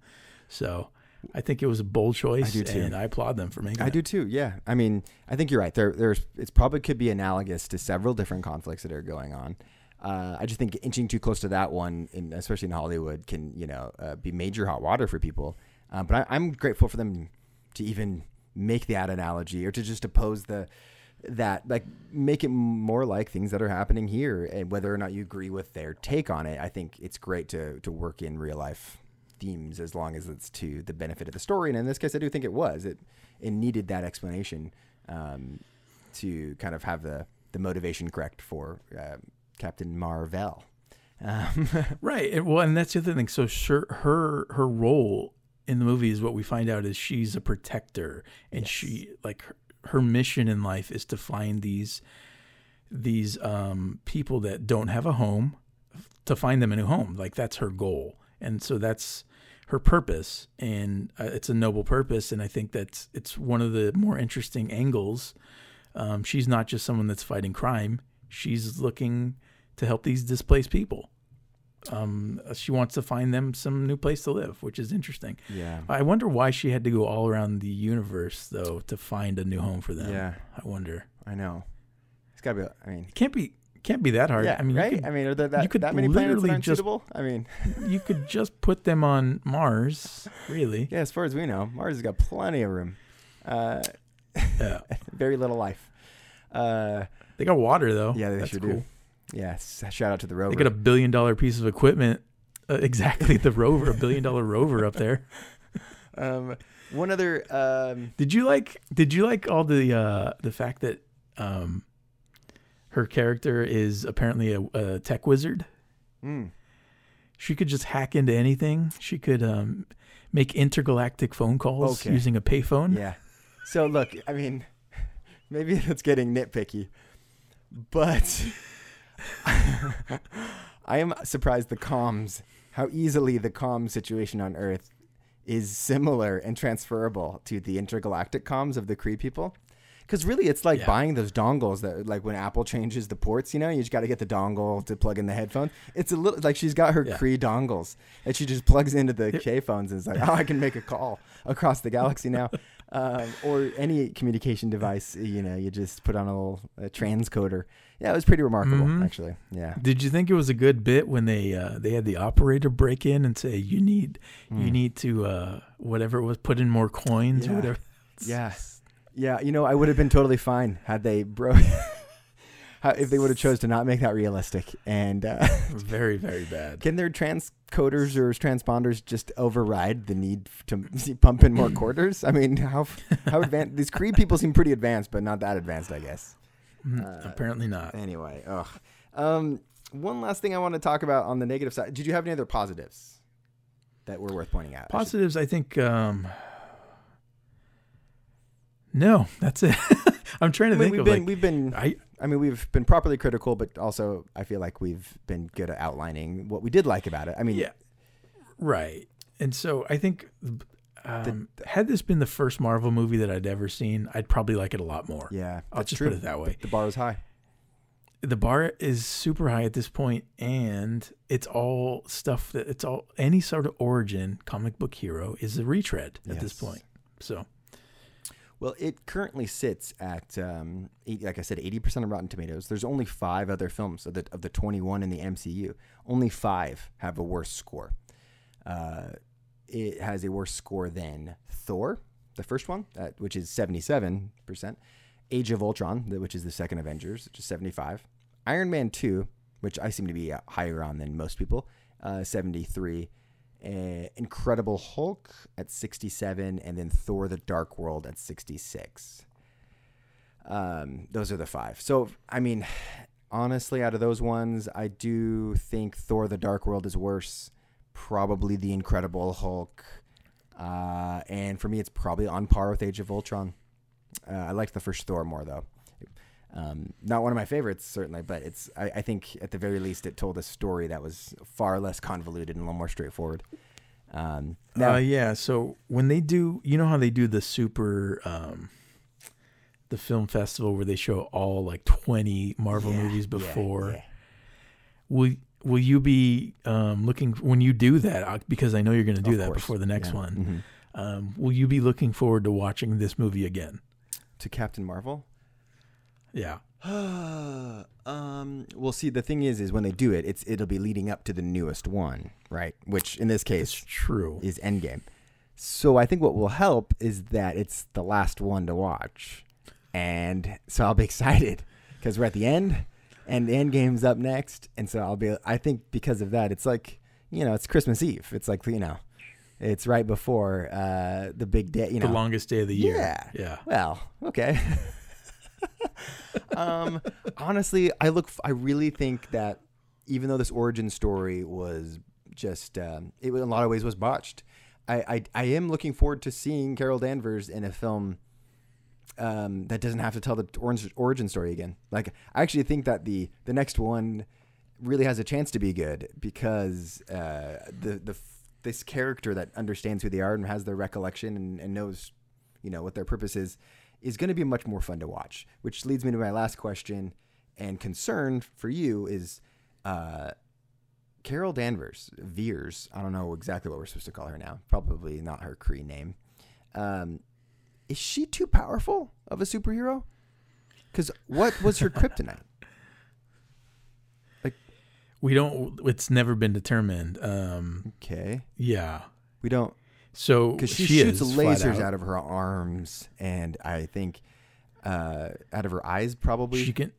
So I think it was a bold choice, I do too. and I applaud them for making it. I it. do too. Yeah, I mean, I think you're right. There, there's it's probably could be analogous to several different conflicts that are going on. Uh, I just think inching too close to that one, in, especially in Hollywood, can you know uh, be major hot water for people. Uh, but I, I'm grateful for them to even make that analogy or to just oppose the that like make it more like things that are happening here and whether or not you agree with their take on it i think it's great to to work in real life themes as long as it's to the benefit of the story and in this case i do think it was it it needed that explanation um, to kind of have the the motivation correct for uh, captain marvel um, Right. And, well, and that's the other thing. So sure, her her role in the movie is what we find out is she's a protector, and she like her, her mission in life is to find these these um, people that don't have a home, to find them a new home. Like that's her goal, and so that's her purpose, and uh, it's a noble purpose. And I think that's it's one of the more interesting angles. Um, she's not just someone that's fighting crime; she's looking to help these displaced people. Um, she wants to find them some new place to live, which is interesting. yeah I wonder why she had to go all around the universe though to find a new home for them. Yeah. I wonder. i know it's gotta be i mean It can't be can't be that hard. yeah I mean, right could, i mean are there that, you could that many planets that literally aren't just- suitable i mean you could just put them on Mars, really. Yeah, as far as we know, Mars has got plenty of room. Uh, Yeah. very little life. Uh, They got water though. yeah, they That's sure cool. do. Yeah, shout out to the rover. They got a billion dollar piece of equipment. Uh, exactly, the rover, a billion dollar rover up there. um, one other. Um, Did you like? Did you like all the uh, the fact that um, her character is apparently a, a tech wizard? mm, She could just hack into anything. She could um, make intergalactic phone calls Okay. using a payphone. yeah. So look, I mean, maybe that's getting nitpicky, but I am surprised the comms, how easily the comms situation on Earth is similar and transferable to the intergalactic comms of the Kree people. Because really, it's like Yeah. buying those dongles that, like when Apple changes the ports, you know, you just got to get the dongle to plug in the headphones. It's a little like she's got her Yeah. Kree dongles that she just plugs into the. K phones and is like, oh, I can make a call across the galaxy now. um, or any communication device. You know, you just put on a little a transcoder. Yeah, it was pretty remarkable, Mhm. actually. Yeah. Did you think it was a good bit when they uh, they had the operator break in and say you need you Mm. need to uh, whatever it was put in more coins or Yeah. whatever? Yeah. Yeah, you know, I would have been totally fine had they bro if they would have chose to not make that realistic. And uh, Very very bad. can their transcoders or transponders just override the need to pump in more quarters? I mean, how how advanced these Kree people seem pretty advanced, but not that advanced, I guess. Mm, Uh, Apparently not. Anyway, ugh. Um, one last thing I want to talk about on the negative side. Did you have any other positives that were worth pointing out? I Positives, I think. Um, no, that's it. I'm trying to I mean, think we've of been like we've been I I mean, we've been properly critical, but also I feel like we've been good at outlining what we did like about it. I mean, yeah, right. And so I think um, had this been the first Marvel movie that I'd ever seen, I'd probably like it a lot more. yeah, I'll just true. put it that way. The bar is high. the bar is super high at this point and it's all stuff that it's all any sort of origin comic book hero is a retread at this point so Well, it currently sits at, um, like I said, eighty percent of Rotten Tomatoes. There's only five other films of the of the twenty one in the MCU. Only five have a worse score. Uh, it has a worse score than Thor, the first one, at, which is seventy seven percent. Age of Ultron, which is the second Avengers, which is seventy five. Iron Man two, which I seem to be uh, higher on than most people, uh, seventy three. Uh, Incredible Hulk at 67, and then Thor: The Dark World at 66. Um, those are the five. So, I mean, honestly, out of those ones, I do think Thor: The Dark World is worse. Probably The Incredible Hulk, uh, and for me, it's probably on par with Age of Ultron. Uh, I liked the first Thor more though. Um, not one of my favorites, certainly, but it's. I, I think at the very least, it told a story that was far less convoluted and a little more straightforward. Um, now, uh, yeah so when they do you know how they do the super um the film festival where they show all like 20 marvel yeah, movies before yeah. will will you be um looking when you do that uh, because i know you're going to do Of that course, before the next yeah, one mhm. um will you be looking forward to watching this movie again to Captain Marvel. Yeah um. Well, see, the thing is, is when they do it, it's it'll be leading up to the newest one, right? Which in this case true is Endgame. So I think what will help is that it's the last one to watch, and so I'll be excited because we're at the end, and the Endgame's up next, and so I'll be. I think because of that, it's like you know, it's Christmas Eve. It's like you know, it's right before uh the big day. You know, the longest day of the year Yeah. yeah well, okay. um, honestly, I look. I really think that even though this origin story was just, um, it in a lot of ways was botched. I, I, I am looking forward to seeing Carol Danvers in a film um, that doesn't have to tell the origin story again. Like, I actually think that the the next one really has a chance to be good because uh, the the this character that understands who they are and has their recollection and, and knows you know what their purpose is is going to be much more fun to watch which leads me to my last question and concern for you is uh, carol danvers Vers i don't know exactly what we're supposed to call her now probably not her Kree name um, is she too powerful of a superhero? Because what was her kryptonite? Like, we don't it's never been determined um okay. yeah. We don't so because she, she shoots lasers out. out. of her arms and i think uh, out of her eyes probably she can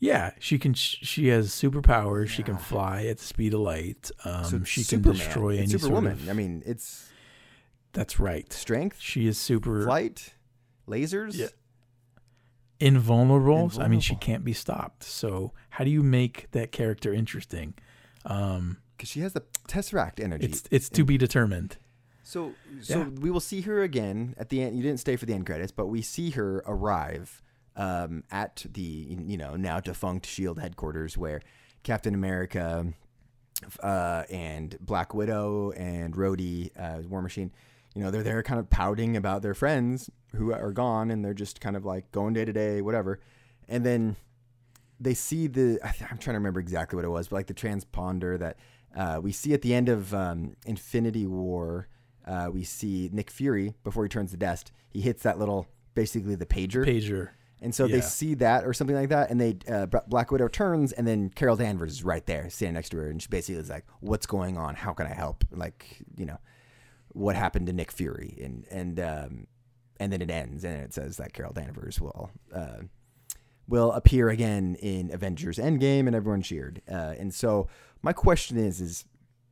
yeah she can she has superpowers she can fly at the speed of light um So she Superman. can destroy any it's sort Superwoman. of I mean, it's that's right strength, she is super flight, lasers. Yeah. invulnerable. I mean, she can't be stopped. So how do you make that character interesting? Um, because she has the tesseract energy. it's it's to be determined. So, so Yeah. we will see her again at the end. You didn't stay for the end credits, but we see her arrive um, at the you know now defunct Shield headquarters where Captain America uh, and Black Widow and Rhodey, uh, War Machine, you know, they're there kind of pouting about their friends who are gone and they're just kind of like going day to day, whatever. And then they see the, I th- I'm trying to remember exactly what it was, but like the transponder that uh, we see at the end of um, Infinity War. Uh, we see Nick Fury before he turns to dust. He hits that little, basically the pager, Pager. and so they see that or something like that, and they uh, Black Widow turns, and then Carol Danvers is right there, standing next to her, and she basically is like, "What's going on? How can I help?" Like, you know, what happened to Nick Fury, and and um, and then it ends, and it says that Carol Danvers will uh, will appear again in Avengers Endgame, and everyone cheered. Uh, and so my question is, is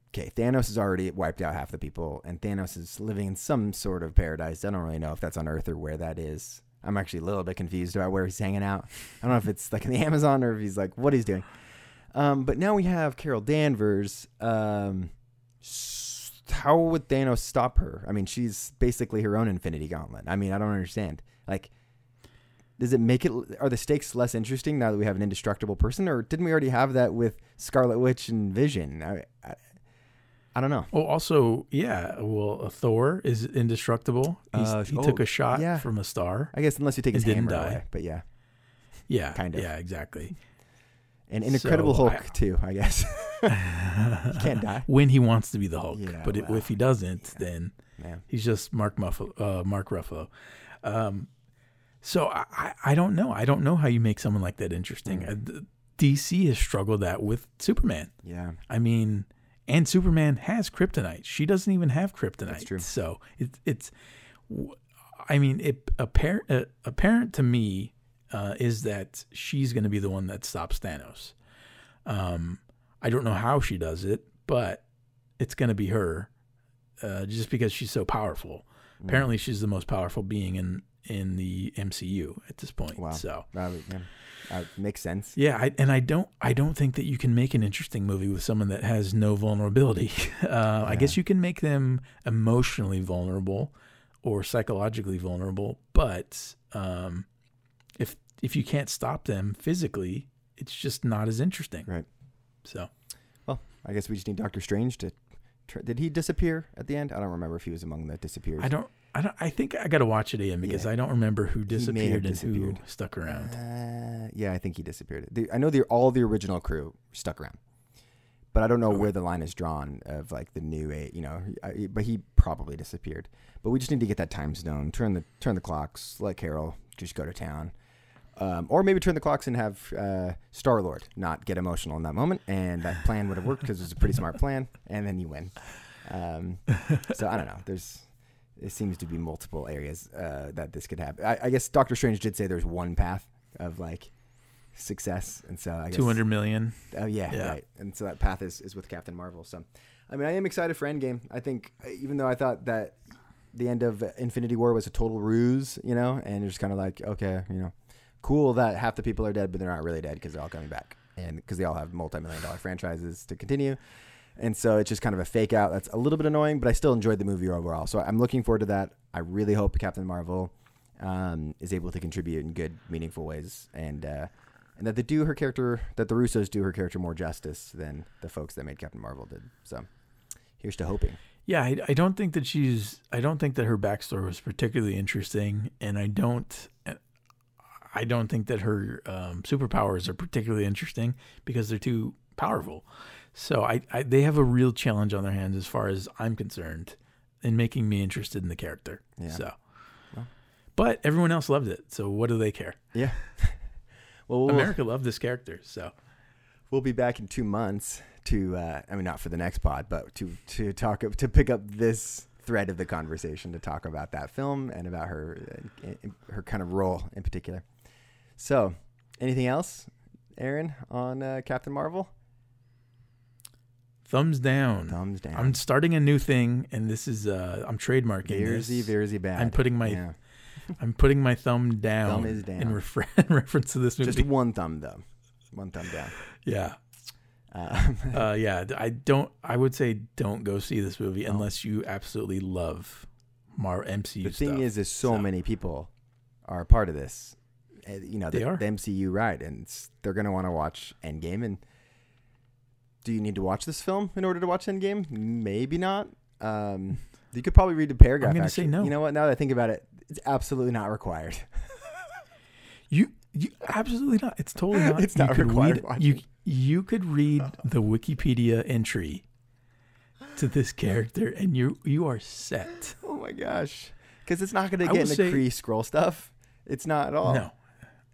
okay, Thanos has already wiped out half the people, and Thanos is living in some sort of paradise. I don't really know if that's on Earth or where that is. I'm actually a little bit confused about where he's hanging out. I don't know if it's like in the Amazon or if he's like what he's doing. Um, but now we have Carol Danvers. Um, how would Thanos stop her? I mean, she's basically her own Infinity Gauntlet. I mean, I don't understand. Like, does it make it? Are the stakes less interesting now that we have an indestructible person, or didn't we already have that with Scarlet Witch and Vision? I, I, I don't know. Oh, also, yeah. Well, Thor is indestructible. He's, Uh, he oh, took a shot yeah. from a star. I guess unless you take his hammer die. away, but yeah, Yeah, Kind of. Yeah, exactly. and an Incredible So, Hulk I- too. I guess he can't die. When he wants to be the Hulk, Yeah, but well, if he doesn't, then Man, he's just Mark Muffalo, uh, Mark Ruffalo. Um, so I, I- I don't know. I don't know how you make someone like that interesting. Mm. Uh, DC has struggled that with Superman. yeah, I mean, and Superman has kryptonite. She doesn't even have kryptonite. true. So it, it's, I mean, it apparent uh, apparent to me uh, is that she's going to be the one that stops Thanos. Um, I don't know how she does it, but it's going to be her, uh, just because she's so powerful. Mm. Apparently, she's the most powerful being in in the MCU at this point. Wow. So That would- yeah. Uh, makes sense. yeah, I, and I don't, I don't think that you can make an interesting movie with someone that has no vulnerability. Uh, I guess you can make them emotionally vulnerable or psychologically vulnerable, but um, if if you can't stop them physically, it's just not as interesting. Right. So Well, I guess we just need Doctor Strange to. Try, did he disappear at the end? I don't remember if he was among the disappears. I don't, I I think I got to watch it again because Yeah. I don't remember who disappeared and disappeared. who stuck around. Uh, yeah, I think he disappeared. The, I know the all the original crew stuck around, but I don't know where the line is drawn of like the new eight. You know, I, but he probably disappeared. But we just need to get that time stone, turn the turn the clocks, let Carol just go to town, um, or maybe turn the clocks and have uh, Star Lord not get emotional in that moment, and that plan would have worked because it was a pretty smart plan, and then you win. Um, so I don't know. There's it seems to be multiple areas uh, that this could happen. I, I guess Doctor Strange did say there's one path of like success, and so I guess Two hundred million. Oh yeah, Yeah. right. And so that path is, is with Captain Marvel. So, I mean, I am excited for Endgame. I think even though I thought that the end of Infinity War was a total ruse, you know, and you're just kind of like, okay, you know, cool that half the people are dead, but they're not really dead because they're all coming back, and because they all have multi-million dollar franchises to continue. And so it's just kind of a fake out. That's a little bit annoying, but I still enjoyed the movie overall. So I'm looking forward to that. I really hope Captain Marvel um, is able to contribute in good, meaningful ways, and uh, and that they do her character, that the Russos do her character more justice than the folks that made Captain Marvel did. So here's to hoping. Yeah, I, I don't think that she's. I don't think that her backstory was particularly interesting, and I don't. I don't think that her um, superpowers are particularly interesting because they're too powerful. So I, I, they have a real challenge on their hands as far as I'm concerned in making me interested in the character. Yeah. So, Well. but everyone else loved it. So what do they care? Yeah. well, we'll, America loved this character. So we'll be back in two months to, uh, I mean, not for the next pod, but to to talk to pick up this thread of the conversation to talk about that film and about her uh, her kind of role in particular. So, anything else, Aaron, on uh, Captain Marvel? Thumbs down. Thumbs down. I'm starting a new thing, and this is uh, I'm trademarking Veerzy, this. Veerzy bad. I'm putting my Yeah. I'm putting my thumb down, Thumb is down. in refer- reference to this movie. just one thumb though, one thumb down. yeah, Um, uh, yeah. I don't. I would say don't go see this movie unless you absolutely love Mar MCU the thing stuff. is, is so, So- many people are a part of this. Uh, You know, They the, are. the MCU ride, and they're going to want to watch Endgame. And do you need to watch this film in order to watch Endgame? Maybe not. Um, you could probably read the paragraph. I'm gonna say no. You know what? Now that I think about it, it's absolutely not required. You, you absolutely not. It's totally not. It's You not required read- You you could read the Wikipedia entry to this character, and you you are set. Oh my gosh. Because it's not going to get will into say- Kree Skrull stuff. It's not at all. No.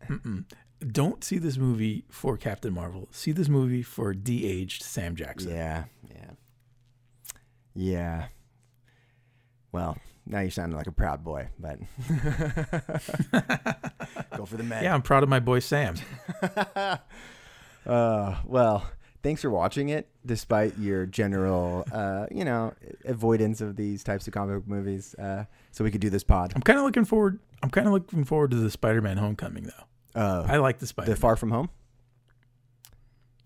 Mm-mm. Don't see this movie for Captain Marvel. See this movie for de-aged Sam Jackson. Yeah, yeah, yeah. Well, now you sound like a proud boy, but go for the men. Yeah, I'm proud of my boy Sam. Uh, well, thanks for watching it, despite your general, uh, you know, avoidance of these types of comic book movies. Uh, so we could do this pod. I'm kind of looking forward. I'm kind of looking forward to the Spider-Man Homecoming though. Uh, I like the Spider. the Far From Home.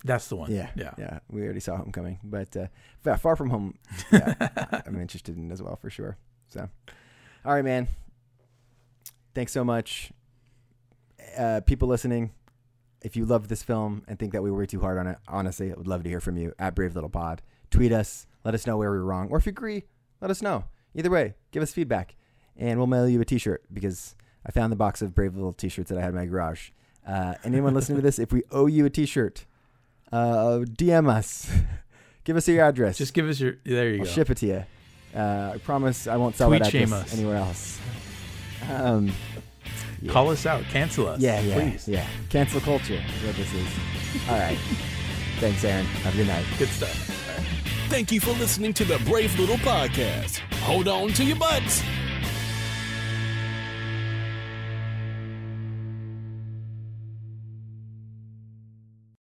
That's the one. Yeah, yeah. yeah. We already saw Homecoming, but uh, Fa- Far From Home, yeah, I'm interested in as well for sure. So, all right, man. Thanks so much, uh, people listening. If you love this film and think that we were too hard on it, honestly, I would love to hear from you at Brave Little Pod. Tweet us, let us know where we were wrong, or if you agree, let us know. Either way, give us feedback, and we'll mail you a T-shirt because I found the box of Brave Little T-shirts that I had in my garage. Uh, anyone listening to this, if we owe you a T-shirt, uh, DM us. Give us your address. Just give us your. There you I'll go. ship it to you. Uh, I promise I won't sell Tweet that shame us. anywhere else. Um, yeah. Call us out. Cancel us. yeah, yeah, Please. yeah. Cancel culture is what this is. All right. Thanks, Aaron. Have a good night. Good stuff. Thank you for listening to the Brave Little Podcast. Hold on to your butts.